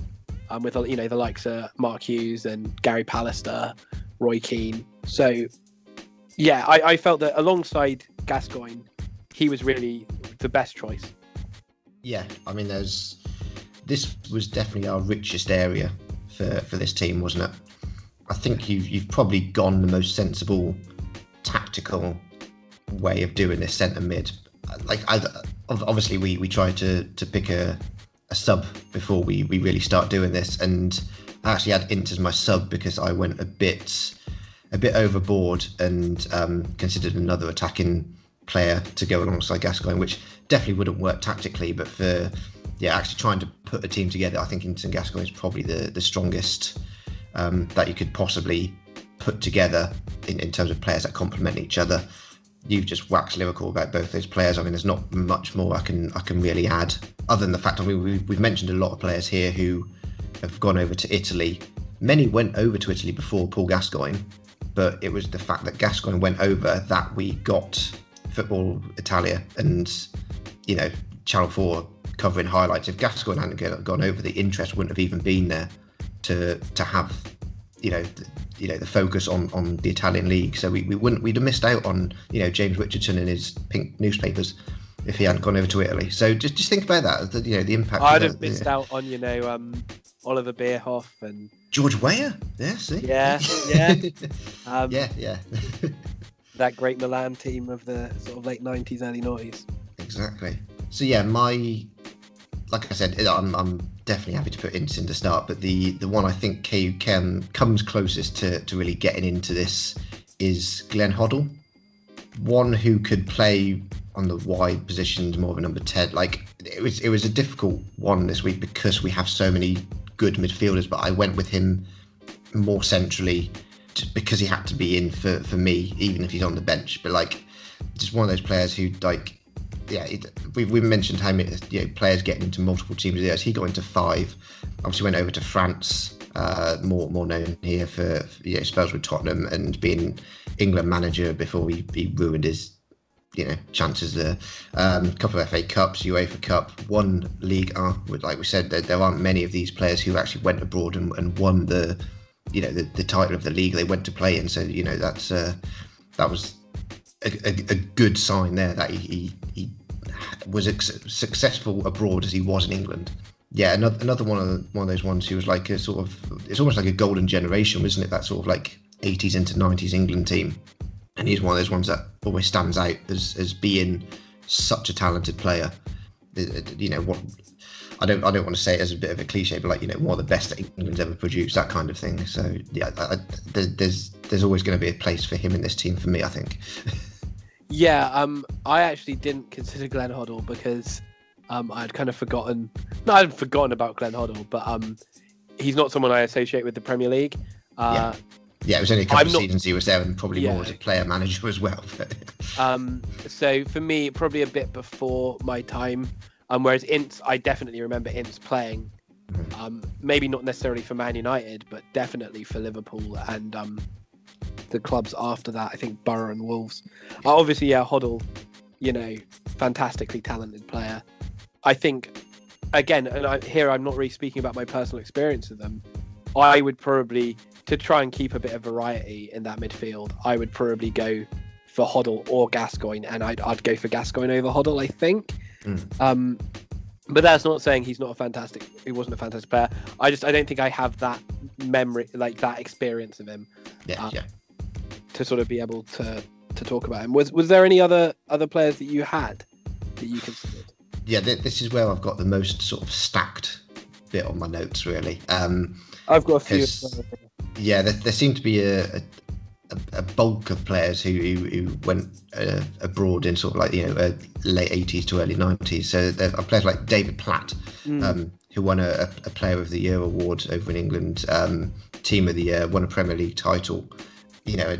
um, with you know the likes of Mark Hughes and Gary Pallister, Roy Keane. So, yeah, I, I felt that alongside Gascoigne, he was really the best choice. Yeah, I mean, there's this was definitely our richest area for for this team, wasn't it? I think you've you've probably gone the most sensible, tactical way of doing this centre mid. Like, I, obviously, we we try to to pick a a sub before we we really start doing this, and actually had Ince as my sub because I went a bit a bit overboard and um, considered another attacking player to go alongside Gascoigne, which definitely wouldn't work tactically, but for yeah, actually trying to put a team together, I think Ince and Gascoigne is probably the the strongest um, that you could possibly put together in, in terms of players that complement each other you've just waxed lyrical about both those players. I mean, there's not much more I can I can really add, other than the fact I mean we've, we've mentioned a lot of players here who have gone over to Italy. Many went over to Italy before Paul Gascoigne, but it was the fact that Gascoigne went over that we got Football Italia and you know Channel Four covering highlights. If Gascoigne hadn't gone over, the interest wouldn't have even been there to to have you know you know the focus on on the Italian league. So we, we wouldn't we'd have missed out on you know James Richardson and his pink newspapers if he hadn't gone over to Italy. So just just think about that. The, you know the impact. I'd have missed out on you know um, Oliver Bierhoff and George Weah. Yeah, see. Yeah, yeah, um, yeah, yeah. that great Milan team of the sort of late '90s, early '90s. Exactly. So yeah, my like I said, I'm, I'm definitely happy to put Ince in the start, but the the one I think KU can comes closest to, to really getting into this is Glenn Hoddle, one who could play on the wide positions more of a number ten. Like it was it was a difficult one this week because we have so many good midfielders, but I went with him more centrally to, because he had to be in for, for me, even if he's on the bench. But like just one of those players who like yeah, it, we've, we've mentioned how many you know, players getting into multiple teams. Yes, he got into five. Obviously, went over to France. Uh, more more known here for, for you know, spells with Tottenham and being England manager before he, he ruined his you know chances there. Um, couple of FA Cups, UEFA Cup, one League. Uh, like we said, there, there aren't many of these players who actually went abroad and, and won the you know the, the title of the league they went to play in. So you know that's uh, that was a, a, a, good sign there that he, he, he was successful abroad as he was in England. Yeah, another another one of the, one of those ones who was like a sort of it's almost like a golden generation, isn't it? That sort of like 80s into 90s England team, and he's one of those ones that always stands out as as being such a talented player. You know what? I don't I don't want to say it as a bit of a cliche, but like you know one of the best that England's ever produced, that kind of thing. So yeah, I, I, there's there's always going to be a place for him in this team for me. I think. Yeah, um, I actually didn't consider Glenn Hoddle because um, I'd kind of forgotten. No, I'd forgotten about Glenn Hoddle, but um, he's not someone I associate with the Premier League. Uh, yeah. Yeah, it was only a couple I'm of not, seasons he was there, and probably yeah. more as a player manager as well. um, so for me, probably a bit before my time. Um, whereas Ince, I definitely remember Ince playing. Mm-hmm. Um, maybe not necessarily for Man United, but definitely for Liverpool and um, the clubs after that. I think Boro and Wolves. Uh, obviously, yeah, Hoddle, you know, fantastically talented player. I think again, and I, here I'm not really speaking about my personal experience of them. I would probably to try and keep a bit of variety in that midfield. I would probably go for Hoddle or Gascoigne, and I'd, I'd go for Gascoigne over Hoddle. I think. Mm. Um, but that's not saying he's not a fantastic. He wasn't a fantastic player. I just I don't think I have that memory, like that experience of him, Yeah, Uh, yeah. to sort of be able to to talk about him. Was was there any other other players that you had that you considered? Yeah, th- this is where I've got the most sort of stacked bit on my notes, really. Um, I've got a few. Yeah, there, there seemed to be a, a, a bulk of players who who, who went uh, abroad in sort of like you know uh, late eighties to early nineties. So there are players like David Platt, Mm. um, who won a, a Player of the Year award over in England, um, Team of the Year, won a Premier League title. You know,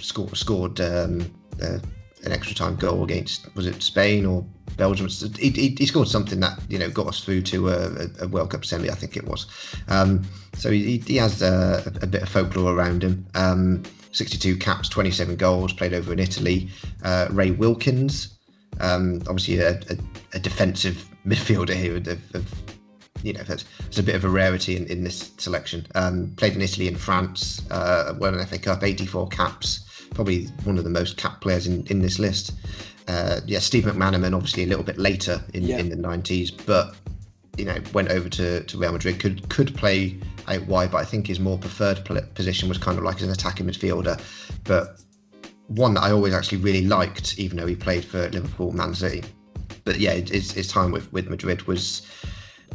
scored scored um, uh, an extra time goal against was it Spain or Belgium? He, he, he scored something that you know got us through to a, a- World Cup semi, I think it was. Um, so he, he has uh, a, a bit of folklore around him. Um, 62 caps, 27 goals, played over in Italy. Uh, Ray Wilkins, um, obviously a, a, defensive midfielder here. Of, of, you know, it's a bit of a rarity in, in this selection. Um, played in Italy and France, uh, won an FA Cup, 84 caps, probably one of the most capped players in, in this list. Uh, yeah, Steve McManaman, obviously a little bit later in, Yeah. in the 90s, but you know, went over to, to Real Madrid. Could could play out wide, but I think his more preferred position was kind of like as an attacking midfielder. But one that I always actually really liked, even though he played for Liverpool, Man City. But yeah, his, his time with, with Madrid was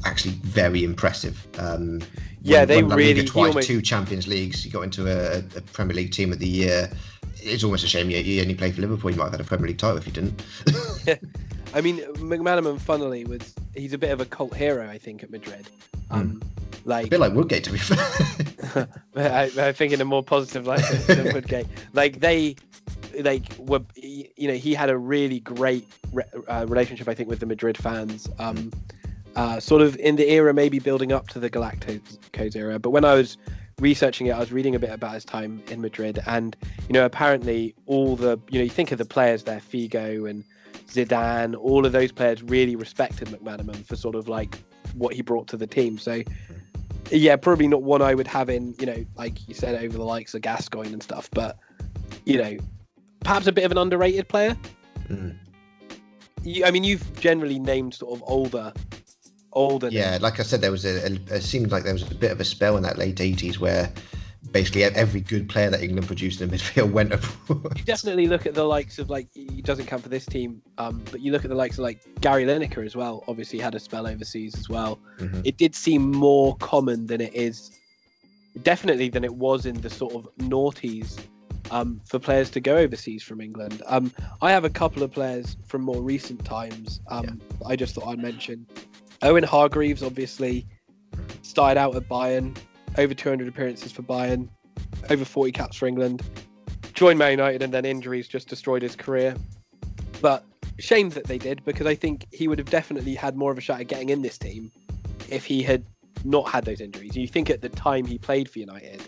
actually very impressive. Um, Yeah, won- they won really- twice, almost- two Champions Leagues. He got into a, a Premier League Team of the Year. It's almost a shame you, you only played for Liverpool. You might have had a Premier League title if you didn't. yeah. I mean, McManaman, funnily, was he's a bit of a cult hero, I think, at Madrid. Um, a like, a bit like Woodgate, to be fair. I, I think in a more positive light than than Woodgate. Like they, like were, you know, he had a really great re- uh, relationship, I think, with the Madrid fans. Um, uh, sort of in the era, maybe building up to the Galacticos era. But when I was researching it, I was reading a bit about his time in Madrid, and you know, apparently all the, you know, you think of the players there, Figo and Zidane, all of those players really respected McManaman for sort of like what he brought to the team. So yeah, probably not one I would have in, you know, like you said, over the likes of Gascoigne and stuff, but you know, perhaps a bit of an underrated player. Mm. You, I mean, you've generally named sort of older, older. Yeah, like I said, there was a, a it seemed like there was a bit of a spell in that late eighties where basically every good player that England produced in the midfield went abroad. You definitely look at the likes of like he doesn't count for this team, um, but you look at the likes of like Gary Lineker as well. Obviously, had a spell overseas as well. Mhm. It did seem more common than it is, definitely than it was in the sort of noughties, um, for players to go overseas from England. Um, I have a couple of players from more recent times. Um, I just thought I'd mention Owen Hargreaves. Obviously, started out at Bayern, over 200 appearances for Bayern, over 40 caps for England. Joined Man United and then injuries just destroyed his career. But shame that they did because I think he would have definitely had more of a shot at getting in this team if he had not had those injuries. You think at the time he played for United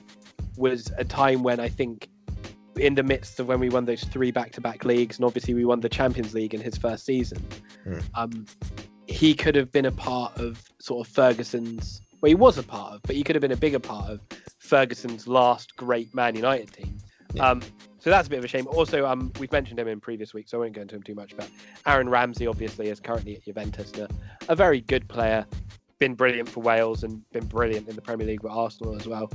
was a time when I think in the midst of when we won those three back-to-back leagues and obviously we won the Champions League in his first season. Hmm. Um, he could have been a part of sort of Ferguson's well he was a part of but he could have been a bigger part of Ferguson's last great Man United team. Yeah. Um, so that's a bit of a shame. Also, um, we've mentioned him in previous weeks, so I won't go into him too much. But Aaron Ramsey, obviously, is currently at Juventus, a, a very good player. Been brilliant for Wales and been brilliant in the Premier League with Arsenal as well.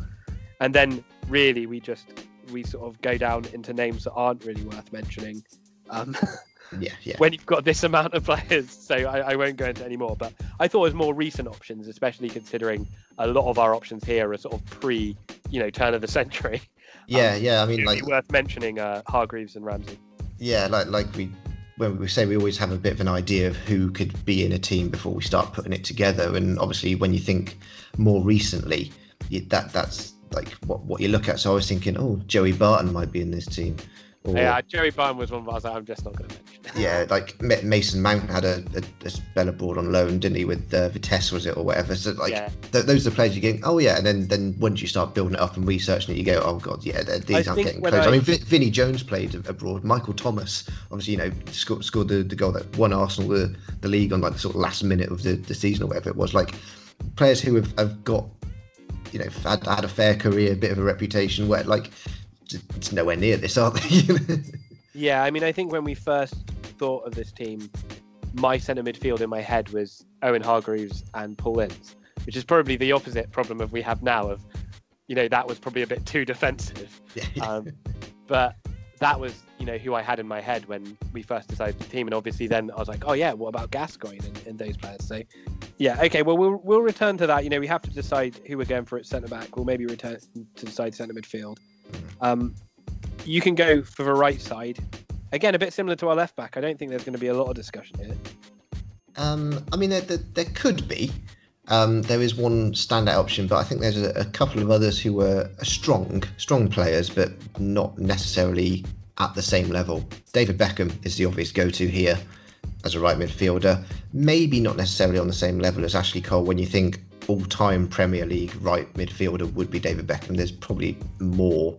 And then, really, we just we sort of go down into names that aren't really worth mentioning. Um, yeah, yeah. when you've got this amount of players. So I, I won't go into any more. But I thought it was more recent options, especially considering a lot of our options here are sort of pre, you know, turn of the century. Yeah, yeah. I mean, like, worth mentioning uh, Hargreaves and Ramsey. yeah, like, like we when we say we always have a bit of an idea of who could be in a team before we start putting it together. And obviously, when you think more recently, you, that that's like what what you look at. So I was thinking, oh, Joey Barton might be in this team. Or, Yeah, Joey Barton was one of us I'm just not going to mention. yeah, like Mason Mount had a, a, a spell abroad on loan, didn't he, with uh, Vitesse was it or whatever? So like Yeah. th- those are the players you get. Oh yeah, and then then once you start building it up and researching it, you go, oh god, yeah, these I aren't getting close. I, I- mean, Vin- Vinnie Jones played abroad. Michael Thomas, obviously, you know, scored, scored the, the goal that won Arsenal the, the league on like the sort of last minute of the, the season or whatever it was. Like players who have, have got, you know, had, had a fair career, a bit of a reputation. Where like it's nowhere near this, aren't they? Yeah, I mean, I think when we first thought of this team, my centre midfield in my head was Owen Hargreaves and Paul Ince, which is probably the opposite problem of we have now. Of, you know, that was probably a bit too defensive. Um, but that was, you know, who I had in my head when we first decided the team, and obviously then I was like, oh yeah, what about Gascoigne and, and those players? So, yeah, okay, well we'll we'll return to that. You know, we have to decide who we're going for at centre back. We'll maybe return to decide centre midfield. Um, you can go for the right side. Again, a bit similar to our left back. I don't think there's going to be a lot of discussion here. Um, I mean, there, there, there could be. Um, there is one standout option, but I think there's a, a couple of others who were strong, strong players, but not necessarily at the same level. David Beckham is the obvious go-to here as a right midfielder. Maybe not necessarily on the same level as Ashley Cole. When you think all-time Premier League right midfielder would be David Beckham, there's probably more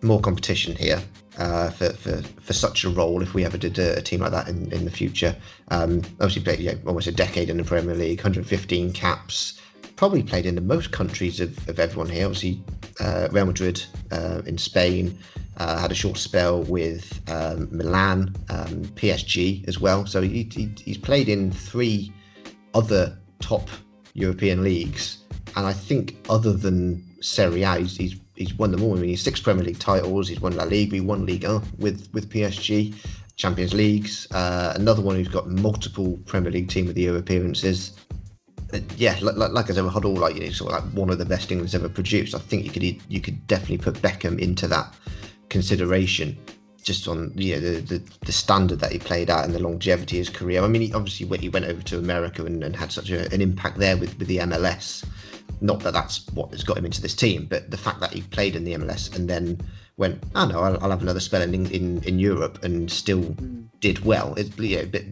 more competition here uh, for, for for such a role if we ever did a, a team like that in, in the future. Um, obviously played yeah, almost a decade in the Premier League, 115 caps. Probably played in the most countries of, of everyone here. Obviously, uh, Real Madrid uh, in Spain. Uh, had a short spell with um, Milan, um, PSG as well. So he, he, he's played in three other top European leagues, and I think other than Serie A, he's, he's he's won them all. I mean, he's six Premier League titles. He's won La Liga. He won Liga with with PSG, Champions Leagues. Uh, another one who's got multiple Premier League team of the year appearances. Uh, yeah, like, like, like I said, a Hoddle, like you know, sort of like one of the best England's ever produced. I think you could you could definitely put Beckham into that consideration, just on you know the, the, the standard that he played at and the longevity of his career. I mean, he obviously he went over to America and, and had such a, an impact there with, with the MLS. Not that that's what has got him into this team, but the fact that he played in the MLS and then went, oh no, I'll, I'll have another spell in, in in Europe and still mm. did well. It, yeah, but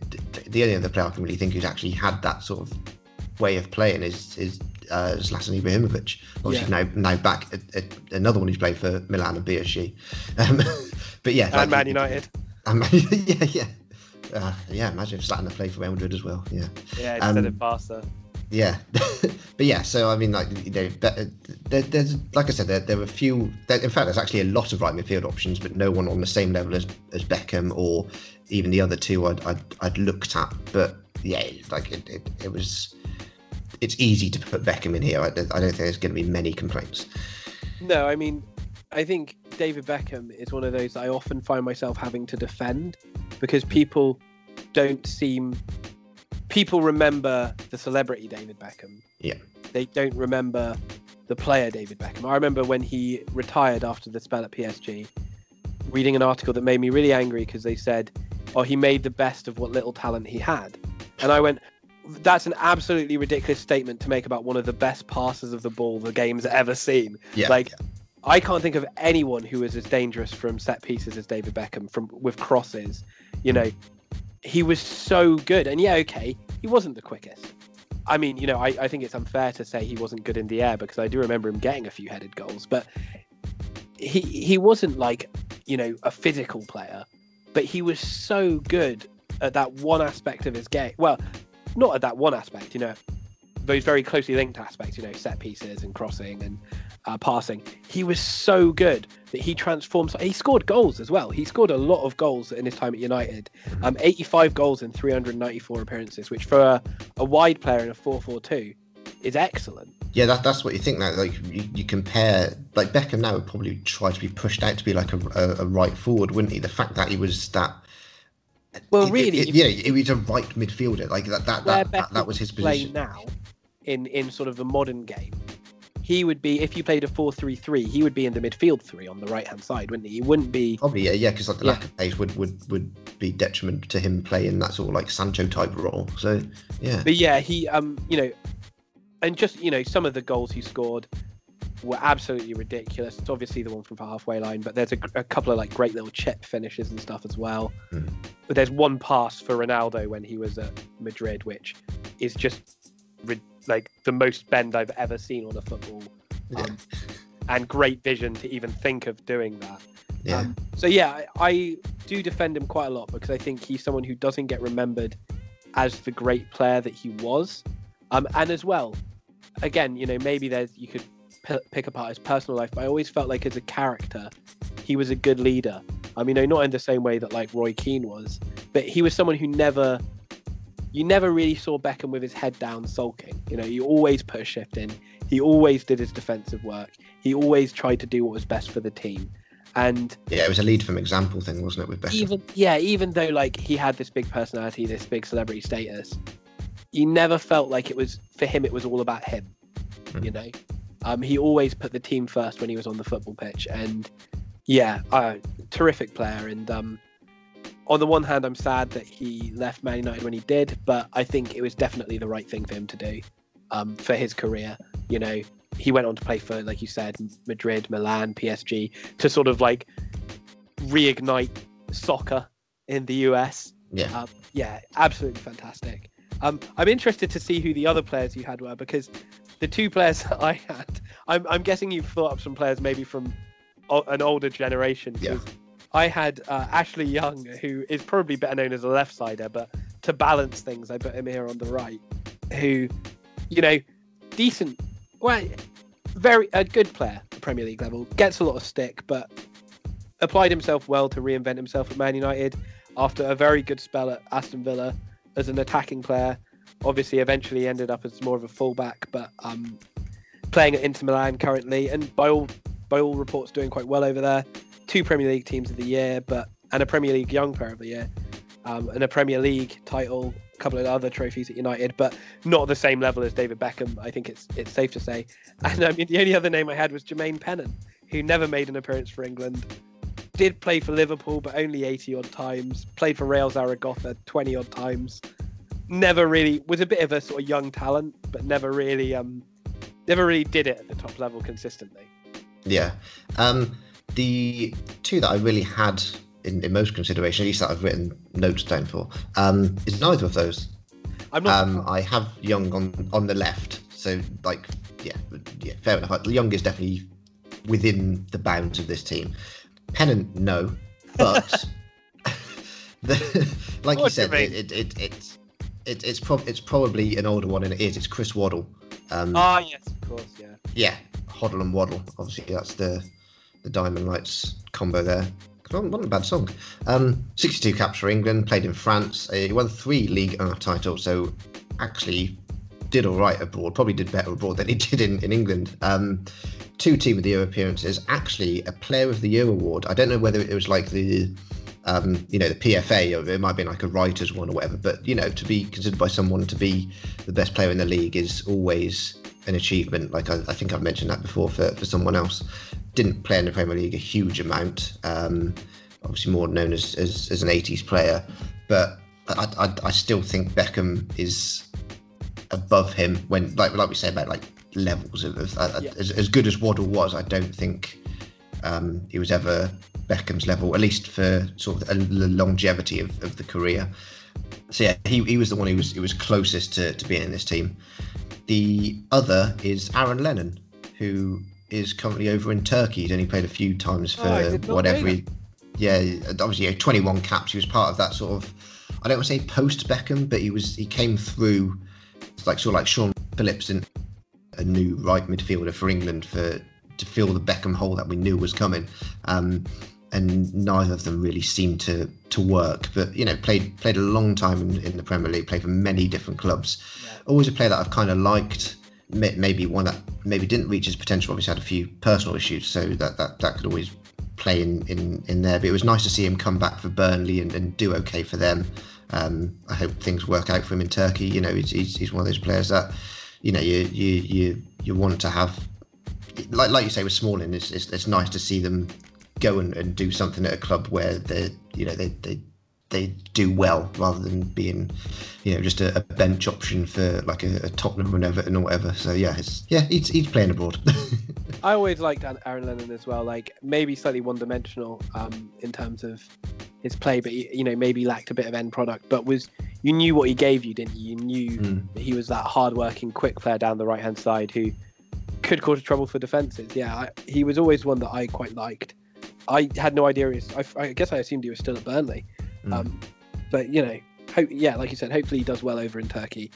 the only other player I can really think who's actually had that sort of way of playing is is uh, Zlatan Ibrahimovic. Obviously Yeah. now now back at, at another one who's played for Milan and PSG. Um, but yeah, And Man United. And Man- yeah, yeah. Uh, yeah, imagine if Zlatan had played for Real Madrid as well. Yeah, Yeah, instead Um, of Barca. yeah. but yeah, so I mean, like you know, there, there's like I said, there, there are a few. There, in fact, there's actually a lot of right midfield options, but no one on the same level as, as Beckham or even the other two I'd, I'd, I'd looked at. But yeah, like it, it, it was. It's easy to put Beckham in here. I, don't- I don't think there's going to be many complaints. No, I mean, I think David Beckham is one of those I often find myself having to defend because hmm. people don't seem. People remember the celebrity David Beckham. Yeah. They don't remember the player David Beckham. I remember when he retired after the spell at PSG, reading an article that made me really angry because they said, "Oh, he made the best of what little talent he had," and I went. That's an absolutely ridiculous statement to make about one of the best passers of the ball the game's ever seen. Yeah, Like, I can't think of anyone who is as dangerous from set pieces as David Beckham from with crosses. You know, he was so good. And yeah, okay, he wasn't the quickest. I mean, you know, I, I think it's unfair to say he wasn't good in the air because I do remember him getting a few headed goals, but he he wasn't like, you know, a physical player, but he was so good at that one aspect of his game. Well, not at that one aspect, you know, those very closely linked aspects, you know, set pieces and crossing and uh, passing. He was so good that he transformed. He scored goals as well. He scored a lot of goals in his time at United. Um, 85 goals in 394 appearances, which for a, a wide player in a 4-4-2 is excellent. Yeah, that, that's what you think now. Like you, you compare, like Beckham now would probably try to be pushed out to be like a, a, a right forward, wouldn't he? The fact that he was that. Well, it- really, it- if- yeah, he was a right midfielder. Like that, that, that, that, that was his position. now in in sort of the modern game. He would be if you played a 4-3-3, he would be in the midfield three on the right hand side, wouldn't he? He wouldn't be Probably, yeah, yeah, because like the Yeah. lack of pace would, would would be detriment to him playing that sort of like Sancho type role. So, yeah, But yeah, he um, you know, and just you know, some of the goals he scored, were absolutely ridiculous. It's obviously the one from the halfway line, but there's a, a couple of like great little chip finishes and stuff as well. Mm. But there's one pass for Ronaldo when he was at Madrid, which is just like the most bend I've ever seen on a football, Yeah. um, and great vision to even think of doing that. Yeah. Um, so yeah, I, I do defend him quite a lot because I think he's someone who doesn't get remembered as the great player that he was, um, and as well, again, you know, maybe there's you could p- pick apart his personal life, but I always felt like as a character, he was a good leader. I mean, no, not in the same way that like Roy Keane was, but he was someone who never, you never really saw Beckham with his head down sulking. You know, he always put a shift in. He always did his defensive work. He always tried to do what was best for the team. And yeah, it was a lead from example thing, wasn't it, with Beckham? even yeah, even though like he had this big personality, this big celebrity status, you never felt like it was for him. It was all about him. Mm. You know, um, he always put the team first when he was on the football pitch, and yeah, uh, terrific player. And um, on the one hand, I'm sad that he left Man United when he did, but I think it was definitely the right thing for him to do um, for his career. You know, he went on to play for, like you said, Madrid, Milan, PSG, to sort of like reignite soccer in the US. Yeah. Um, yeah, absolutely fantastic. Um, I'm interested to see who the other players you had were because the two players that I had, I'm, I'm guessing you've thought up some players maybe from o- an older generation. Yeah. I had uh, Ashley Young, who is probably better known as a left sider, but to balance things, I put him here on the right. Who, you know, decent, well, very a good player at Premier League level, gets a lot of stick, but applied himself well to reinvent himself at Man United after a very good spell at Aston Villa as an attacking player. Obviously, eventually ended up as more of a fullback, but um, playing at Inter Milan currently, and by all by all reports, doing quite well over there. Two Premier League teams of the year, but and a Premier League Young Player of the Year, um, and a Premier League title, a couple of other trophies at United, but not the same level as David Beckham. I think it's it's safe to say. And I mean, the only other name I had was Jermaine Pennant, who never made an appearance for England. Did play for Liverpool, but only 80 odd times. Played for Real Zaragoza 20 odd times. Never really was a bit of a sort of young talent, but never really um never really did it at the top level consistently. Yeah. Um, the two that I really had in, in most consideration, at least that I've written notes down for, um, is neither of those. I'm not Um, I have Young on on the left, so like, yeah, yeah, fair enough. The young is definitely within the bounds of this team. Pennant, no, but the, like you What you said, it, it, it, it's it, it's prob- it's probably an older one, and it is. It's Chris Waddle. Um, Ah, yes, of course, yeah. yeah, Hoddle and Waddle. Obviously, that's the the Diamond Lights combo there. Not, not a bad song. Um, 62 caps for England, played in France. Uh, he won three League 1 titles, so actually did all right abroad. Probably did better abroad than he did in, in England. Um, two Team of the Year appearances. Actually, a Player of the Year award. I don't know whether it was like the um, you know, the PFA, or it might be like a writer's one or whatever. But you know, to be considered by someone to be the best player in the league is always an achievement. Like I, I think I've mentioned that before for, for someone else. Didn't play in the Premier League a huge amount. Um, obviously, more known as, as, as an 80s player, but I, I, I still think Beckham is above him when, like like we say about like levels of, of uh, Yeah. as, as good as Waddle was. I don't think um, he was ever Beckham's level, at least for sort of the longevity of, of the career. So yeah, he, he was the one who was he was closest to, to being in this team. The other is Aaron Lennon, who is currently over in Turkey. He's only played a few times for Oh, did not whatever. He, yeah, obviously, yeah, 21 caps. He was part of that sort of. I don't want to say post Beckham, but he was he came through, like sort of like Sean Phillips in a new right midfielder for England for to fill the Beckham hole that we knew was coming. Um, and neither of them really seemed to to work. But you know, played played a long time in, in the Premier League, played for many different clubs. Yeah. Always a player that I've kind of liked. Maybe one that maybe didn't reach his potential. Obviously, had a few personal issues, so that that, that could always play in, in in there. But it was nice to see him come back for Burnley and, and do okay for them. Um, I hope things work out for him in Turkey. You know, he's, he's, he's one of those players that you know you you you you want to have like like you say with Smalling, it's, it's, it's nice to see them go and, and do something at a club where they you know they, they they do well rather than being you know just a, a bench option for like a, a Tottenham or an Everton or whatever. So yeah, it's yeah he's, he's playing abroad. I always liked Aaron Lennon as well. Like maybe slightly one-dimensional um, in terms of his play, but you know maybe lacked a bit of end product. But was you knew what he gave you, didn't you? You knew mm. that he was that hard-working, quick player down the right-hand side who could cause trouble for defenses. Yeah, I, he was always one that I quite liked. I had no idea. He was, I, I guess I assumed he was still at Burnley, mm. um, but you know, hope, yeah, like you said, hopefully he does well over in Turkey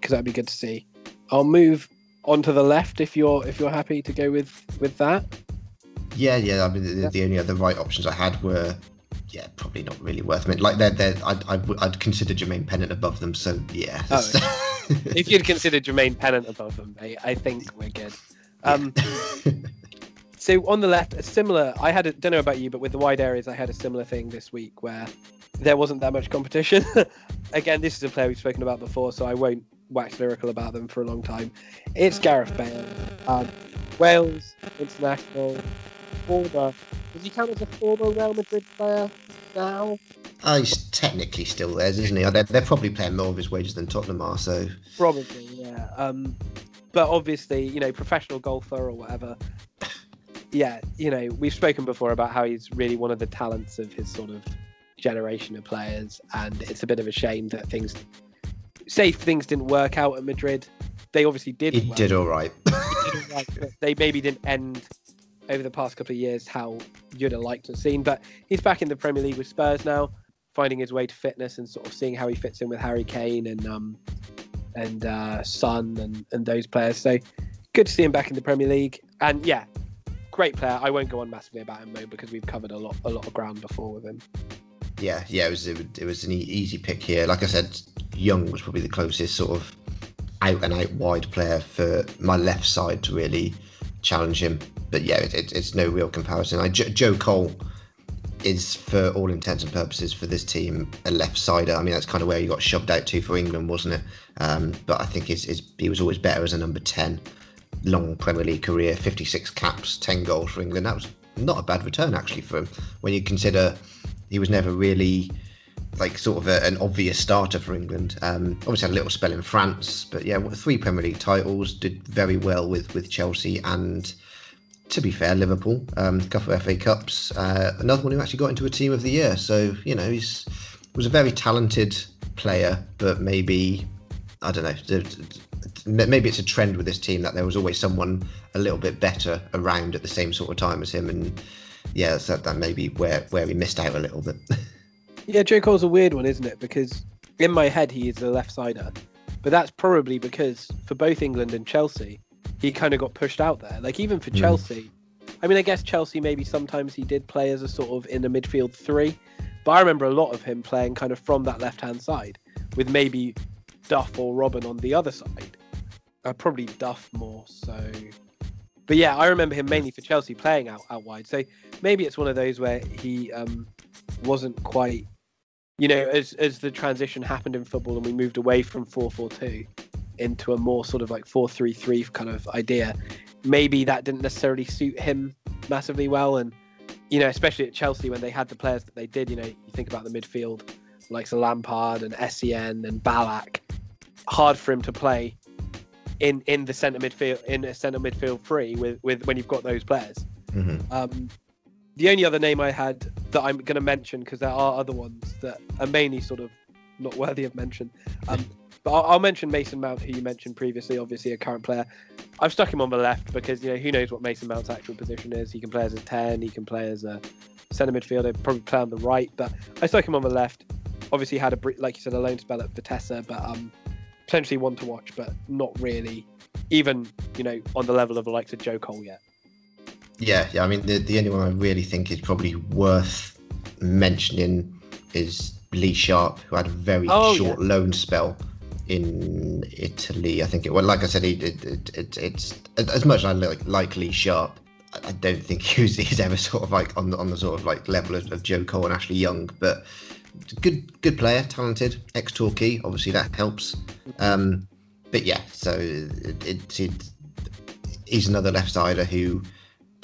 because that'd be good to see. I'll move on to the left if you're if you're happy to go with with that. Yeah, yeah. I mean, the, yeah. the only other right options I had were, yeah, probably not really worth it. Like they're, they're I'd, I'd, I'd consider Jermaine Pennant above them. So yeah. Oh, if you'd consider Jermaine Pennant above them, mate, I think we're good. Um, so on the left, a similar. I had a, don't know about you, but with the wide areas, I had a similar thing this week where there wasn't that much competition. Again, this is a player we've spoken about before, so I won't wax lyrical about them for a long time. It's Gareth Bale, um, Wales international, former. Does he count as a former Real Madrid player now? Oh, he's technically still there, isn't he? They're, they're probably paying more of his wages than Tottenham are, so. Probably, yeah. Um, but obviously, you know, professional golfer or whatever. Yeah, you know, we've spoken before about how he's really one of the talents of his sort of generation of players, and it's a bit of a shame that things, say, things didn't work out at Madrid. They obviously did. He did all right. did all right they maybe didn't end over the past couple of years how you'd have liked to have seen. But he's back in the Premier League with Spurs now, finding his way to fitness and sort of seeing how he fits in with Harry Kane and um and uh, Son and and those players. So good to see him back in the Premier League. And yeah, great player. I won't go on massively about him though because we've covered a lot a lot of ground before with him yeah, yeah, it was it, was an easy pick here. Like I said, Young was probably the closest sort of out and out wide player for my left side to really challenge him. But yeah, it, it, it's no real comparison. I, Joe Cole is, for all intents and purposes, for this team a left sider. I mean, that's kind of where he got shoved out to for England, wasn't it? Um, but I think his, his, he was always better as a number ten. Long Premier League career, 56 caps, 10 goals for England. That was not a bad return actually for him when you consider he was never really like sort of a, an obvious starter for England. Um, obviously had a little spell in France, but yeah, three Premier League titles, did very well with with Chelsea and. To be fair, Liverpool, um, a couple of FA Cups, uh, another one who actually got into a team of the year. So you know, he's was a very talented player, but maybe I don't know. Maybe it's a trend with this team that there was always someone a little bit better around at the same sort of time as him, and yeah, so that may be where where we missed out a little bit. yeah, Joe Cole's a weird one, isn't it? Because in my head he is a left sider, but that's probably because for both England and Chelsea, he kind of got pushed out there. Like even for mm. Chelsea, I mean, I guess Chelsea maybe sometimes he did play as a sort of in the midfield three, but I remember a lot of him playing kind of from that left hand side with maybe Duff or Robben on the other side. Uh, probably Duff more so but yeah, I remember him mainly for Chelsea playing out, out wide. So maybe it's one of those where he um, wasn't quite, you know, as as the transition happened in football and we moved away from four four two into a more sort of like four three three kind of idea. Maybe that didn't necessarily suit him massively well, and you know, especially at Chelsea when they had the players that they did. You know, you think about the midfield, like Lampard and Essien and Ballack. Hard for him to play in in the centre midfield in a centre midfield free with with when you've got those players. Mm-hmm. Um, the only other name I had that I'm going to mention because there are other ones that are mainly sort of not worthy of mention. Um, but I'll, I'll, mention Mason Mount, who you mentioned previously, obviously a current player. I've stuck him on the left because you know who knows what Mason Mount's actual position is. He can play as a ten, he can play as a centre midfielder, probably play on the right. But I stuck him on the left. Obviously had a like you said a loan spell at Vitesse, but um, potentially one to watch, but not really, even you know, on the level of the likes of Joe Cole yet. Yeah, yeah. I mean, the the only one I really think is probably worth mentioning is Lee Sharpe, who had a very oh, short yeah. loan spell in Italy. I think it. Well, like I said, it, it, it, it's as much as I like, like Lee Sharpe. I don't think he's, he's ever sort of like on the on the sort of like level of, of Joe Cole and Ashley Young, but good good player, talented, ex Torquay. Obviously that helps. Um, but yeah, so it, it, it, he's another left sider who,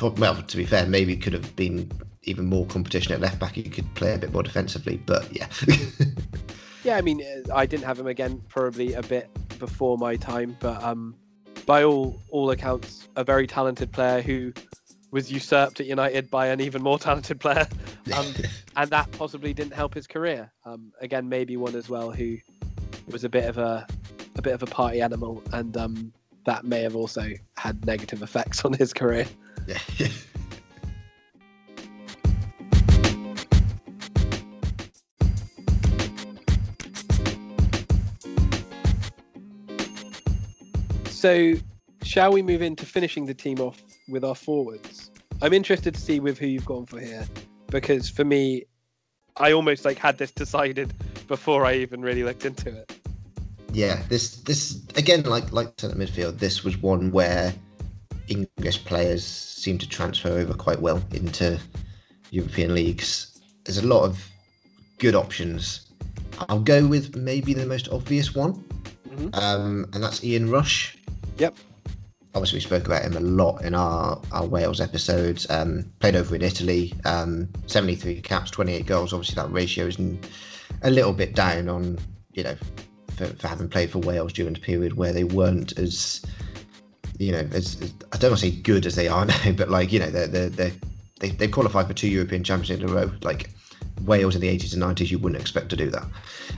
well, to be fair, maybe could have been even more competition at left back. He could play a bit more defensively, but yeah. yeah, I mean, uh, I didn't have him again, probably a bit before my time, but um, by all all accounts, a very talented player who was usurped at United by an even more talented player, um, and that possibly didn't help his career. Um, again, maybe one as well who was a bit of a a bit of a party animal, and um, that may have also had negative effects on his career. Yeah. So, shall we move into finishing the team off with our forwards? I'm interested to see with who you've gone for here, because for me, I almost like had this decided before I even really looked into it. Yeah, this this again, like like centre midfield, this was one where English players seem to transfer over quite well into European leagues. There's a lot of good options. I'll go with maybe the most obvious one, mm-hmm. um, and that's Ian Rush. Yep. Obviously, we spoke about him a lot in our, our Wales episodes. Um, played over in Italy, um, 73 caps, 28 goals. Obviously, that ratio is a little bit down on, you know, for, for having played for Wales during the period where they weren't as, you know, as, as I don't want to say good as they are now, but like, you know, they're, they're, they're, they, they've qualified for two European Championships in a row. Like, Wales in the 80s and 90s, you wouldn't expect to do that.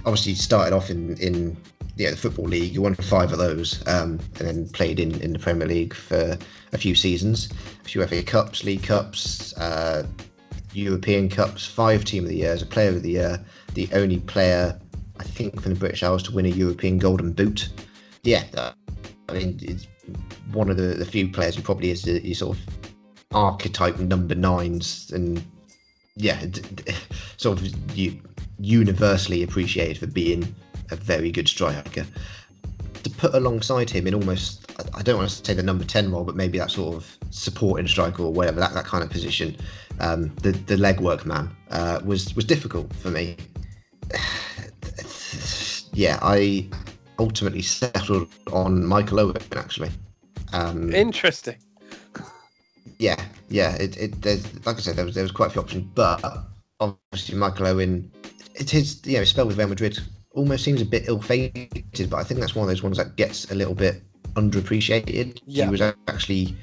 Obviously, started off in, in yeah, the Football League. You won five of those, um, and then played in, in the Premier League for a few seasons, a few FA Cups, League Cups, uh, European Cups, five Team of the Year as a Player of the Year, the only player, I think, from the British Isles to win a European Golden Boot. Yeah, uh, I mean, it's one of the, the few players who probably is the, the sort of archetype number nines and yeah, sort of universally appreciated for being a very good striker. To put alongside him in almost, I don't want to say the number 10 role, but maybe that sort of supporting striker or whatever, that, that kind of position, um, the, the legwork man, uh, was, was difficult for me. yeah, I ultimately settled on Michael Owen, actually. Um, Interesting. Yeah, yeah. It, it there's like I said, there was there was quite a few options, but obviously Michael Owen, it's his you know spell with Real Madrid almost seems a bit ill-fated, but I think that's one of those ones that gets a little bit underappreciated. Yeah. He was actually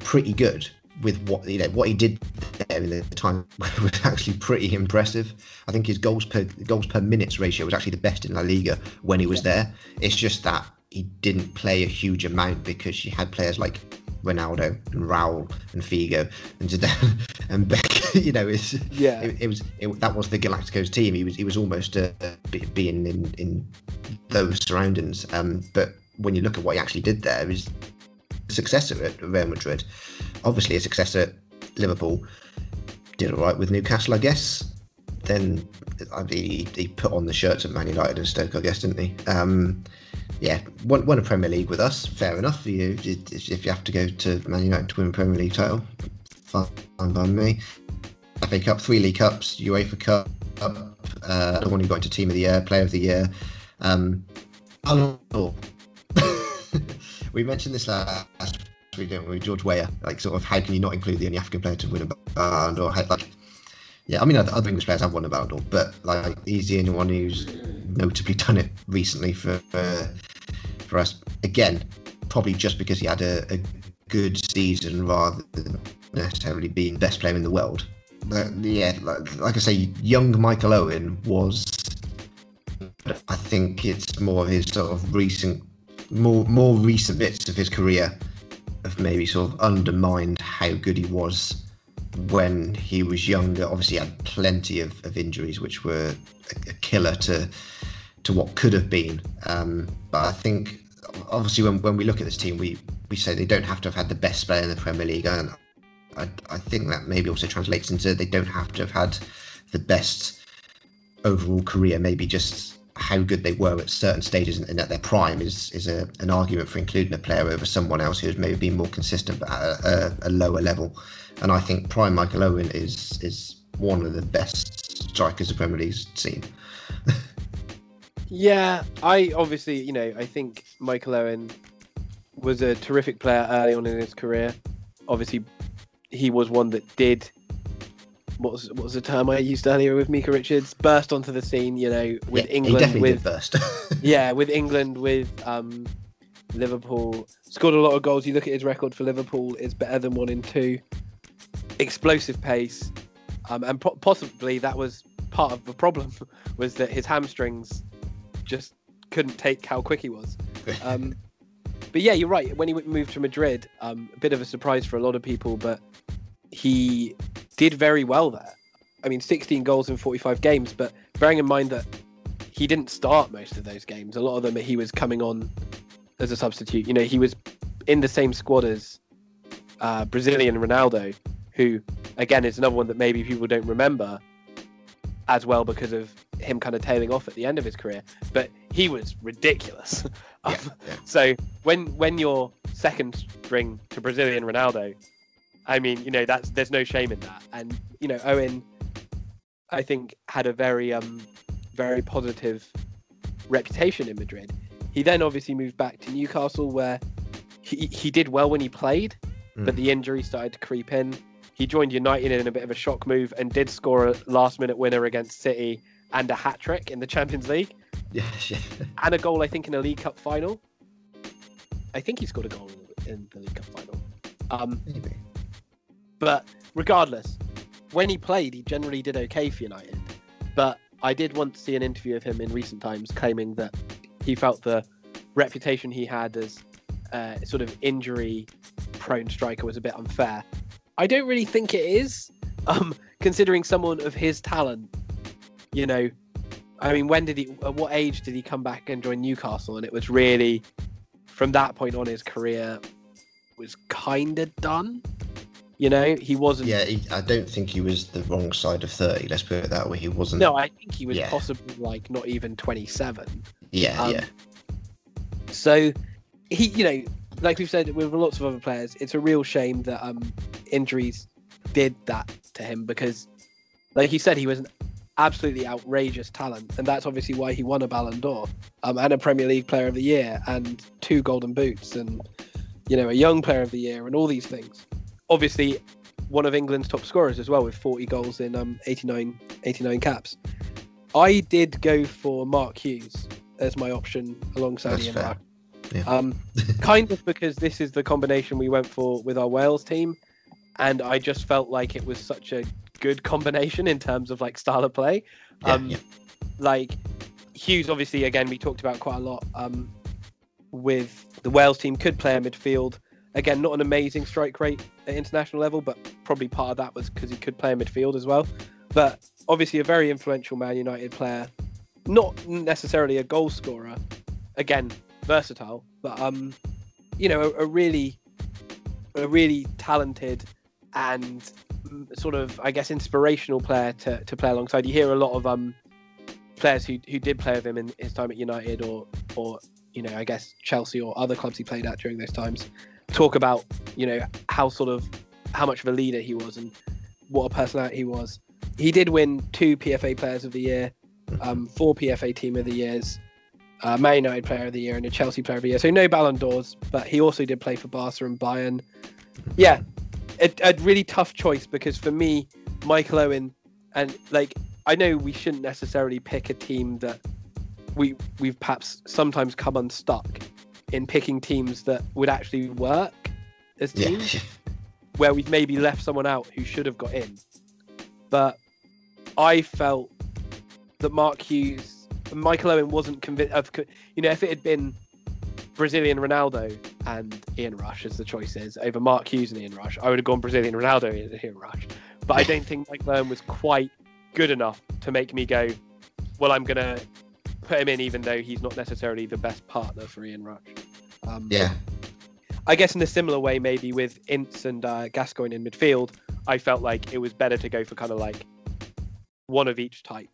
pretty good with what you know what he did there in the time was actually pretty impressive. I think his goals per goals per minutes ratio was actually the best in La Liga when he was there. It's just that he didn't play a huge amount because you had players like Ronaldo and Raul and Figo and Zidane and Beck. You know, it's yeah. It, it was it, that was the Galacticos team. He was he was almost uh, being in in those surroundings. Um, but when you look at what he actually did there, he's successor at Real Madrid, obviously a successor at Liverpool. Did all right with Newcastle, I guess. Then he, he put on the shirts at Man United and Stoke, I guess, didn't he? Um, yeah, won, won a Premier League with us. Fair enough for you. If you have to go to Man United to win a Premier League title, fine by me. FA Cup, three League Cups, UEFA Cup, uh, the one who got into Team of the Year, Player of the Year. Um, we mentioned this last week, didn't we? George Weah, like sort of how can you not include the only African player to win a Ballon d'Or? Like, yeah, I mean other English players have won a Ballon d'Or, but like he's the only one who's notably done it recently for for us. Again, probably just because he had a, a good season rather than necessarily being the best player in the world. But yeah, like, like I say, young Michael Owen was. I think it's more of his sort of recent, more more recent bits of his career have maybe sort of undermined how good he was when he was younger. Obviously, he had plenty of, of injuries, which were a, a killer to to what could have been. Um, but I think, obviously, when, when we look at this team, we, we say they don't have to have had the best player in the Premier League. And I, I think that maybe also translates into they don't have to have had the best overall career. Maybe just how good they were at certain stages and, at their prime is is a, an argument for including a player over someone else who's maybe been more consistent but at a, a, a lower level. And I think prime Michael Owen is is one of the best strikers the Premier League's seen. Yeah, I obviously, you know, I think Michael Owen was a terrific player early on in his career. Obviously, he was one that did what was what was the term I used earlier with Micah Richards? Burst onto the scene, you know, with yeah, England, with burst. yeah, with England, with um, Liverpool scored a lot of goals. You look at his record for Liverpool; it's better than one in two. Explosive pace, um, and po- possibly that was part of the problem was that his hamstrings just couldn't take how quick he was. Um, but yeah, you're right. When he moved to Madrid, um, a bit of a surprise for a lot of people, but he did very well there. I mean, 16 goals in 45 games, but bearing in mind that he didn't start most of those games, a lot of them he was coming on as a substitute. You know, he was in the same squad as uh, Brazilian Ronaldo, who again is another one that maybe people don't remember as well because of him kind of tailing off at the end of his career. But he was ridiculous. Yeah, yeah. So when when you're second string to Brazilian Ronaldo, I mean, you know, that's there's no shame in that. And you know, Owen, I think had a very um very positive reputation in Madrid. He then obviously moved back to Newcastle where he he did well when he played, but Mm. the injury started to creep in. He joined United in a bit of a shock move and did score a last minute winner against City and a hat trick in the Champions League Yeah, yeah. and a goal, I think, in a League Cup final. I think he scored a goal in the League Cup final. Um, Maybe. But regardless, when he played, he generally did okay for United. But I did once see an interview of him in recent times claiming that he felt the reputation he had as uh, sort of injury prone striker was a bit unfair. I don't really think it is, um, considering someone of his talent. You know, I mean, when did he, at what age did he come back and join Newcastle? And it was really from that point on, his career was kind of done. You know, he wasn't. Yeah, he, I don't think he was the wrong side of 30. Let's put it that way. He wasn't. No, I think he was Yeah. possibly like not even 27. yeah, um, yeah. So he, you know, like we've said with lots of other players, it's a real shame that um injuries did that to him because, like you said, he was an absolutely outrageous talent, and that's obviously why he won a Ballon d'Or, um, and a Premier League Player of the Year, and two Golden Boots, and you know, a Young Player of the Year, and all these things. Obviously, one of England's top scorers as well with 40 goals in um 89 89 caps. I did go for Mark Hughes as my option alongside That's Ian fair. Yeah. Um, kind of because this is the combination we went for with our Wales team, and I just felt like it was such a good combination in terms of like style of play. Yeah, um, yeah. Like Hughes, obviously, again we talked about quite a lot. Um, with the Wales team, could play a midfield. Again, not an amazing strike rate at international level, but probably part of that was because he could play in midfield as well. But obviously, a very influential Man United player, not necessarily a goal scorer. Again, versatile, but um, you know, a, a really, a really talented and sort of, I guess, inspirational player to, to play alongside. You hear a lot of um players who who did play with him in his time at United or or you know, I guess Chelsea or other clubs he played at during those times talk about you know how sort of how much of a leader he was and what a personality he was. He did win two PFA Players of the Year, um, four PFA Team of the Years, uh, Man United Player of the Year, and a Chelsea Player of the Year. So no Ballon d'Ors, but he also did play for Barca and Bayern. Yeah, a, a really tough choice because for me, Michael Owen, and like I know we shouldn't necessarily pick a team that we we've perhaps sometimes come unstuck in picking teams that would actually work as Yeah, teams where we've maybe left someone out who should have got in. But I felt that Mark Hughes, Michael Owen wasn't convinced of, you know, if it had been Brazilian Ronaldo and Ian Rush as the choices over Mark Hughes and Ian Rush, I would have gone Brazilian Ronaldo and Ian Rush. But I don't think Michael Owen was quite good enough to make me go, well, I'm going to put him in even though he's not necessarily the best partner for Ian Rush. Um, yeah, I guess in a similar way, maybe with Ince and uh, Gascoigne in midfield, I felt like it was better to go for kind of like one of each type.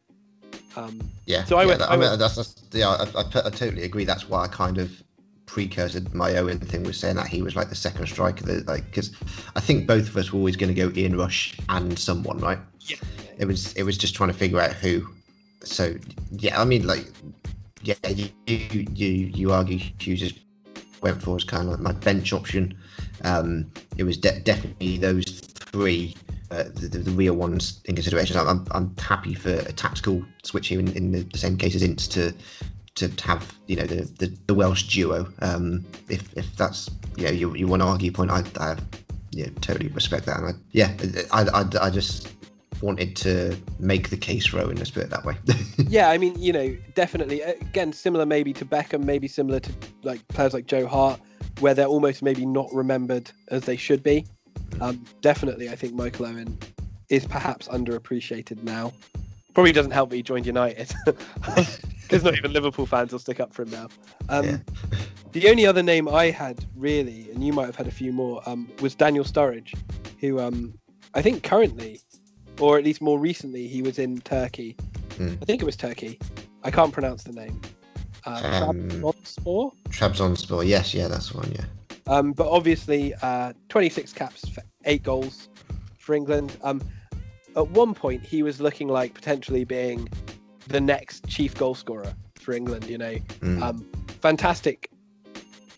Um, yeah. So I yeah, went- that- I I mean, that's, that's yeah. I, I, I totally agree. That's why I kind of precursored my Owen thing was saying that he was like the second striker. That, like, because I think both of us were always going to go Ian Rush and someone, right? yeah. It was it was just trying to figure out who. So yeah, I mean, like, yeah, you you you, argue Hughes went for as kind of like my bench option. Um, it was de- definitely those three, uh, the, the, real ones in consideration. I'm, I'm, happy for a tactical switch here in, in the, the same case as Ince to to have you know the the, the Welsh duo. Um, if if that's you know you, you want to argue point, I, I yeah totally respect that. And I, yeah, I, I, I just wanted to make the case for Owen. Let's put it that way. yeah, I mean, you know, definitely. Again, similar maybe to Beckham, maybe similar to like players like Joe Hart, where they're almost maybe not remembered as they should be. Mm. Um, definitely, I think Michael Owen is perhaps underappreciated now. Probably doesn't help that he joined United because not even Liverpool fans will stick up for him now. Um, yeah. the only other name I had really, and you might have had a few more, um, was Daniel Sturridge, who um, I think currently, or at least more recently, he was in Turkey. Mm. I think it was Turkey. I can't pronounce the name. Uh, um, Trabzonspor. Trabzonspor. Yes, yeah, that's the one. Yeah. Um, but obviously, uh, 26 caps for eight goals for England. Um, at one point he was looking like potentially being the next chief goal scorer for England. You know, mm. um, fantastic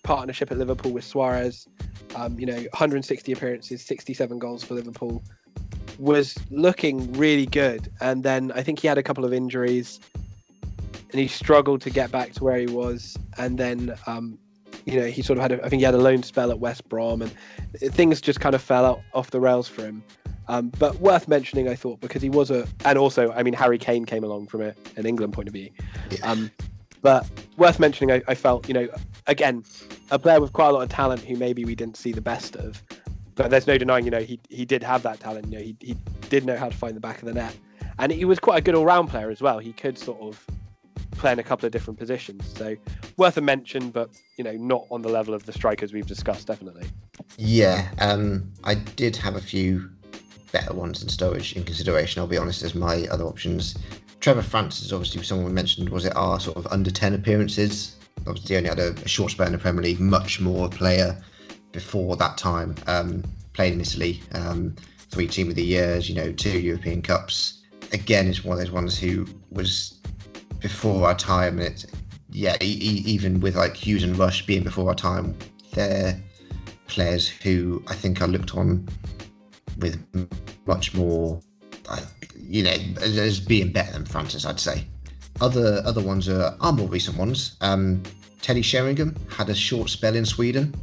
partnership at Liverpool with Suarez. Um, you know, 160 appearances, 67 goals for Liverpool. Was looking really good, and then I think he had a couple of injuries, and he struggled to get back to where he was. And then, um, you know, he sort of had, a, I think he had a loan spell at West Brom, and things just kind of fell out off the rails for him. Um, but worth mentioning, I thought, because he was a, and also, I mean, Harry Kane came along from a, an England point of view. Yeah. Um, but worth mentioning, I, I, felt, you know, again, a player with quite a lot of talent who maybe we didn't see the best of. But there's no denying, you know, he he did have that talent. You know, he he did know how to find the back of the net, and he was quite a good all-round player as well. He could sort of play in a couple of different positions. So worth a mention, but you know, not on the level of the strikers we've discussed, definitely. Yeah, um, I did have a few better ones than Sturridge in consideration. I'll be honest, as my other options. Trevor Francis is obviously someone we mentioned. Was it our sort of under ten appearances? Obviously, only had a, a short spell in the Premier League. Much more player before that time. Um, played in Italy, um, three Team of the Years. You know, two European Cups. Again, is one of those ones who was before our time. And it's yeah, even with like Hughes and Rush being before our time, they're players who I think are looked on with much more, you know, as being better than Francis, I'd say. Other other ones are, are more recent ones. Um, Teddy Sheringham had a short spell in Sweden.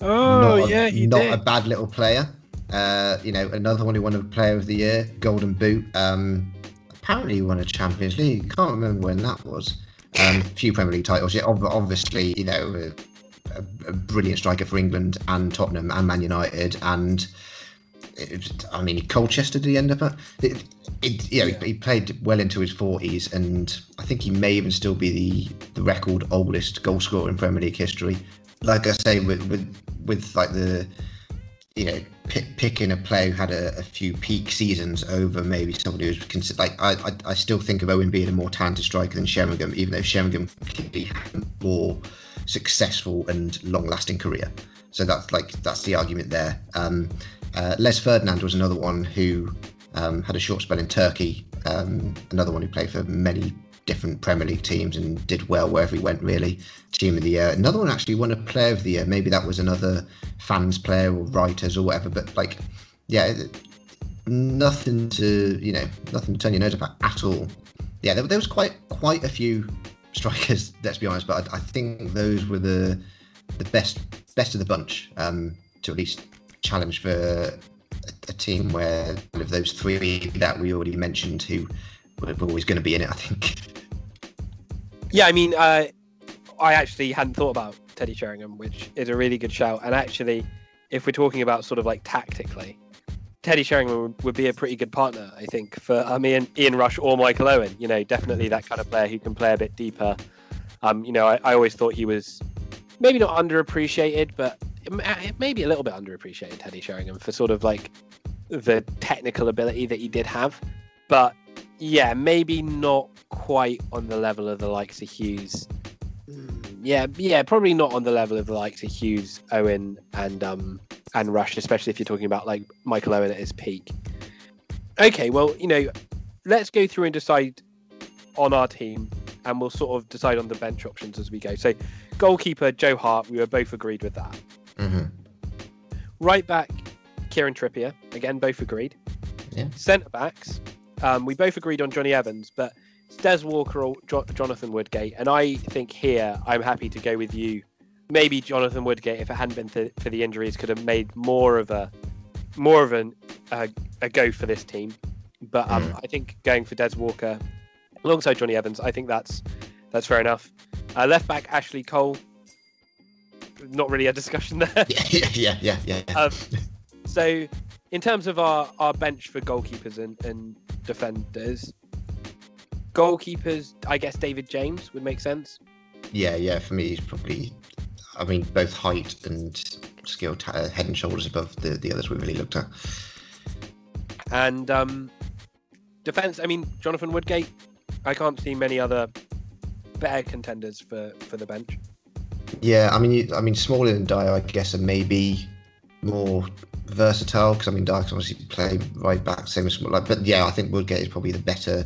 Oh not yeah, a, not did. a bad little player. Uh, you know, another one who won a Player of the Year, Golden Boot. Um, apparently, he won a Champions League. Can't remember when that was. Um, a few Premier League titles. Yeah, obviously, you know, a, a, brilliant striker for England and Tottenham and Man United, and it, I mean, Colchester did he end up at? It, it, yeah, yeah. He, he, played well into his 40s, and I think he may even still be the, the record oldest goal scorer in Premier League history. Like I say, with with, with like the you know pick, picking a player who had a, a, few peak seasons over maybe somebody who's considered like I, I, I still think of Owen being a more talented striker than Sheringham, even though Sheringham clearly had a more successful and long lasting career. So that's like that's the argument there. Um, uh, Les Ferdinand was another one who um, had a short spell in Turkey, um, another one who played for many different Premier League teams and did well wherever he went, really. Team of the year. Another one actually won a player of the year. Maybe that was another fans player or writers or whatever, but like, yeah, nothing to, you know, nothing to turn your nose about at all. Yeah, there, there was quite quite a few strikers, let's be honest, but I, I think those were the the best best of the bunch um, to at least challenge for a, a team where one of those three that we already mentioned who were always going to be in it, I think. Yeah, I mean, uh, I actually hadn't thought about Teddy Sheringham, which is a really good shout. And actually, if we're talking about sort of like tactically, Teddy Sheringham would, be a pretty good partner, I think, for um, Ian, Ian Rush or Michael Owen. You know, definitely that kind of player who can play a bit deeper. Um, you know, I, I always thought he was maybe not underappreciated, but maybe a little bit underappreciated Teddy Sheringham for sort of like the technical ability that he did have, but yeah, maybe not quite on the level of the likes of Hughes. Mm, yeah, yeah, probably not on the level of the likes of Hughes, Owen, and um and Rush, especially if you're talking about like Michael Owen at his peak. Okay, well, you know, let's go through and decide on our team, and we'll sort of decide on the bench options as we go. So, goalkeeper Joe Hart, we were both agreed with that. Mm-hmm. Right back, Kieran Trippier. Again, both agreed. Yeah. Centre backs, um, we both agreed on Jonny Evans, but Des Walker or jo- Jonathan Woodgate, and I think here I'm happy to go with you. Maybe Jonathan Woodgate, if it hadn't been th- for the injuries, could have made more of a more of an uh, a go for this team. But um, Mm. I think going for Des Walker alongside Jonny Evans, I think that's that's fair enough. Uh, left back Ashley Cole. Not really a discussion there. Yeah, yeah, yeah, yeah, yeah. yeah. Um, so, in terms of our, our bench for goalkeepers and, and defenders, goalkeepers, I guess David James would make sense. yeah, yeah. For me, he's probably. I mean, both height and skill, ta- uh, head and shoulders above the, the others we really looked at. And um, defense, I mean, Jonathan Woodgate, I can't see many other better contenders for, for the bench. Yeah, I mean, I mean, Smalling and Dier, I guess, are maybe more versatile because I mean, can obviously play right back, same as like, but yeah, I think Woodgate is probably the better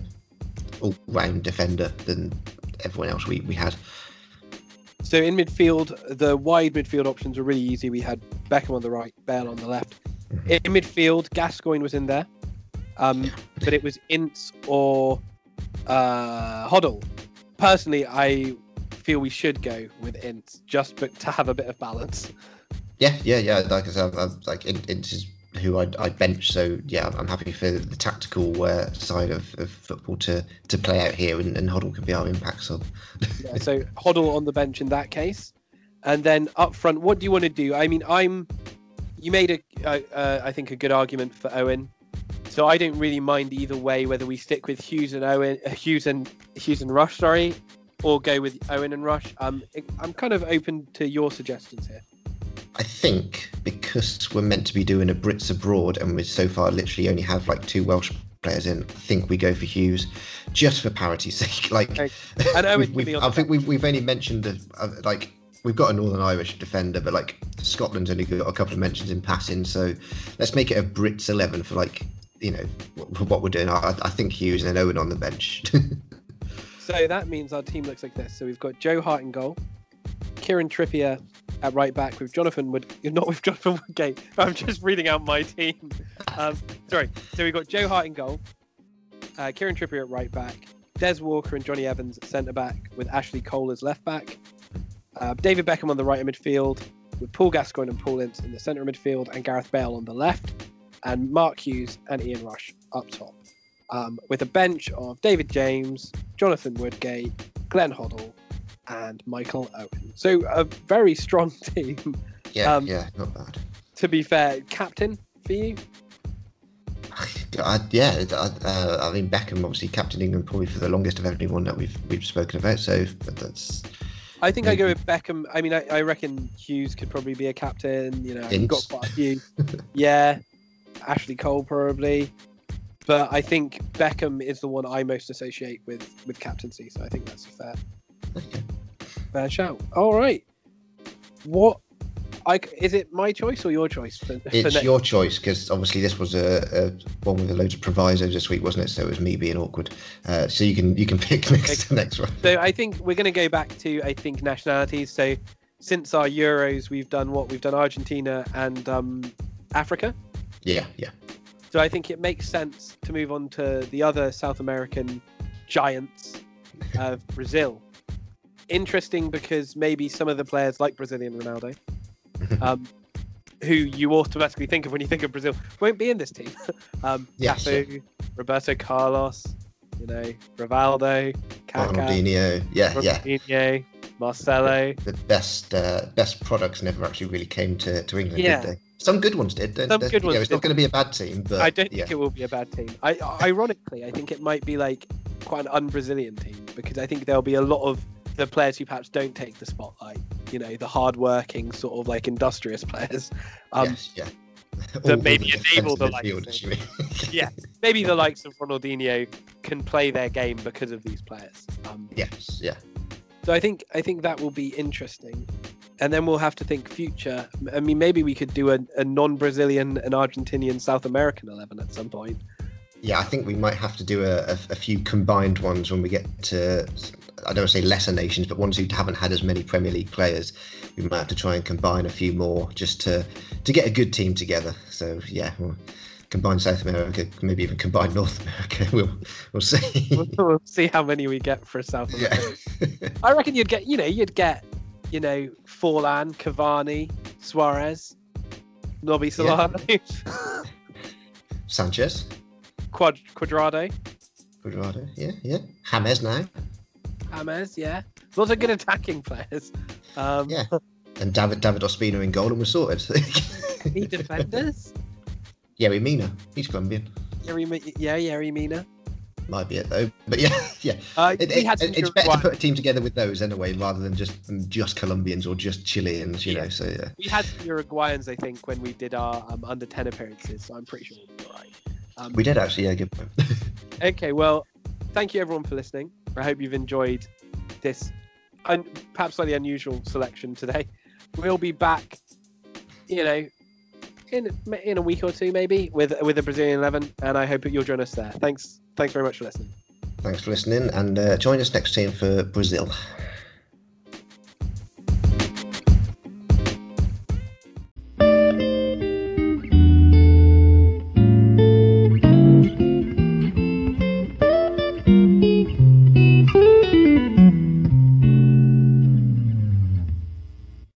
all-round defender than everyone else we, we had. So in midfield, the wide midfield options were really easy. We had Beckham on the right, Bale on the left. Mhm. In midfield, Gascoigne was in there, um, but it was Ince or uh, Hoddle. Personally, I feel we should go with Ince just but to have a bit of balance. Yeah, yeah, yeah. Like I said, I'm, like it's just who I I bench. So yeah, I'm happy for the tactical uh, side of, of football to to play out here, and, and Hoddle can be our impact sub. Yeah, so Hoddle on the bench in that case, and then up front, what do you want to do? I mean, I'm. You made a, uh, I think, a good argument for Owen. So I don't really mind either way whether we stick with Hughes and Owen, uh, Hughes and Hughes and Rush, sorry, or go with Owen and Rush. Um, I'm kind of open to your suggestions here. I think because we're meant to be doing a Brits abroad, and we so far literally only have like two Welsh players in. I think we go for Hughes, just for parity's sake. Like, Okay. And we've- we've- I think we've we've only mentioned a, a, uh, like we've got a Northern Irish defender, but like Scotland's only got a couple of mentions in passing. So let's make it a Brits eleven for like you know what, what we're doing. I, I think Hughes and Owen on the bench. So that means our team looks like this. So we've got Joe Hart in goal, Kieran Trippier at right back with Jonathan Wood, not with Jonathan Woodgate. I'm just reading out my team. Um, sorry. So we've got Joe Hart in goal, uh, Kieran Trippier at right back, Des Walker and Jonny Evans at centre back with Ashley Cole as left back, uh, David Beckham on the right of midfield with Paul Gascoigne and Paul Ince in the centre of midfield and Gareth Bale on the left, and Mark Hughes and Ian Rush up top um, with a bench of David James, Jonathan Woodgate, Glenn Hoddle, and Michael Owen. So a very strong team. yeah, Um, yeah, not bad. To be fair, captain for you. I, yeah, I, uh, I mean Beckham obviously captain England probably for the longest of everyone that we've we've spoken about. So but that's I think I go with Beckham. I mean, I, I reckon Hughes could probably be a captain. You know, we've got quite a few. yeah, Ashley Cole probably. But I think Beckham is the one I most associate with with captaincy. So I think that's fair. Fair shout. All right. What? I, is it my choice or your choice? For, for It's next- your choice because obviously this was a, a one with a loads of provisos this week, wasn't it? So it was me being awkward. Uh, so you can you can pick next next one. So I think we're going to go back to I think nationalities. So since our Euros, we've done what we've done Argentina and um, Africa. Yeah, yeah, So I think it makes sense to move on to the other South American giants of Brazil. Interesting because maybe some of the players like Brazilian Ronaldo, um, who you automatically think of when you think of Brazil, won't be in this team. um, Yeah, Cafu, Roberto Carlos, you know, Rivaldo, Kaká, Ronaldinho. Yeah, yeah. Marcelo. The best uh, best products never actually really came to, to England, Yeah. did they? Some good ones did. Some good know, ones It's not going to be a bad team, but I don't yeah. think it will be a bad team. I, ironically, I think it might be like quite an un-Brazilian team because I think there'll be a lot of the players who perhaps don't take the spotlight. You know, the hard-working sort of like industrious players. Um, yes, yeah. that maybe the enable the likes mean. Yeah. Maybe the likes of Ronaldinho can play their game because of these players. Um, yes, yeah. So I think I think that will be interesting, and then we'll have to think future. I mean, maybe we could do a, a non-Brazilian an Argentinian South American eleven at some point. Yeah, I think we might have to do a, a, a few combined ones when we get to, I don't say lesser nations, but ones who haven't had as many Premier League players. We might have to try and combine a few more just to to get a good team together. So yeah, we'll combined South America, maybe even combine North America. We'll we'll see. We'll, we'll see how many we get for South America. yeah. I reckon you'd get, you know, you'd get, you know, Forlan, Cavani, Suarez, Nobby Solano, Sanchez, Quad Cuadrado, Cuadrado. Yeah, yeah. James now. James, yeah. Lots of good attacking players. Um, Yeah. And David David Ospina in goal, and we're sorted. Any defenders? Yerry Mina. He's Colombian. Yerry, yeah, Yerry Mina. Might be it though. But yeah, yeah. Uh, It, we it- it's better to put a team together with those anyway, rather than just just Colombians or just Chileans. You Yeah. know. So yeah. we had Uruguayans, I think, when we did our um, under 10 appearances, so I'm pretty sure right. Um, We did actually. Yeah. Good point. Okay, well, thank you everyone for listening. I hope you've enjoyed this un- perhaps slightly unusual selection today. We'll be back, you know, in in a week or two maybe with with a Brazilian eleven, and I hope you'll join us there. Thanks, thanks very much for listening. Thanks for listening, and uh, join us next time for Brazil.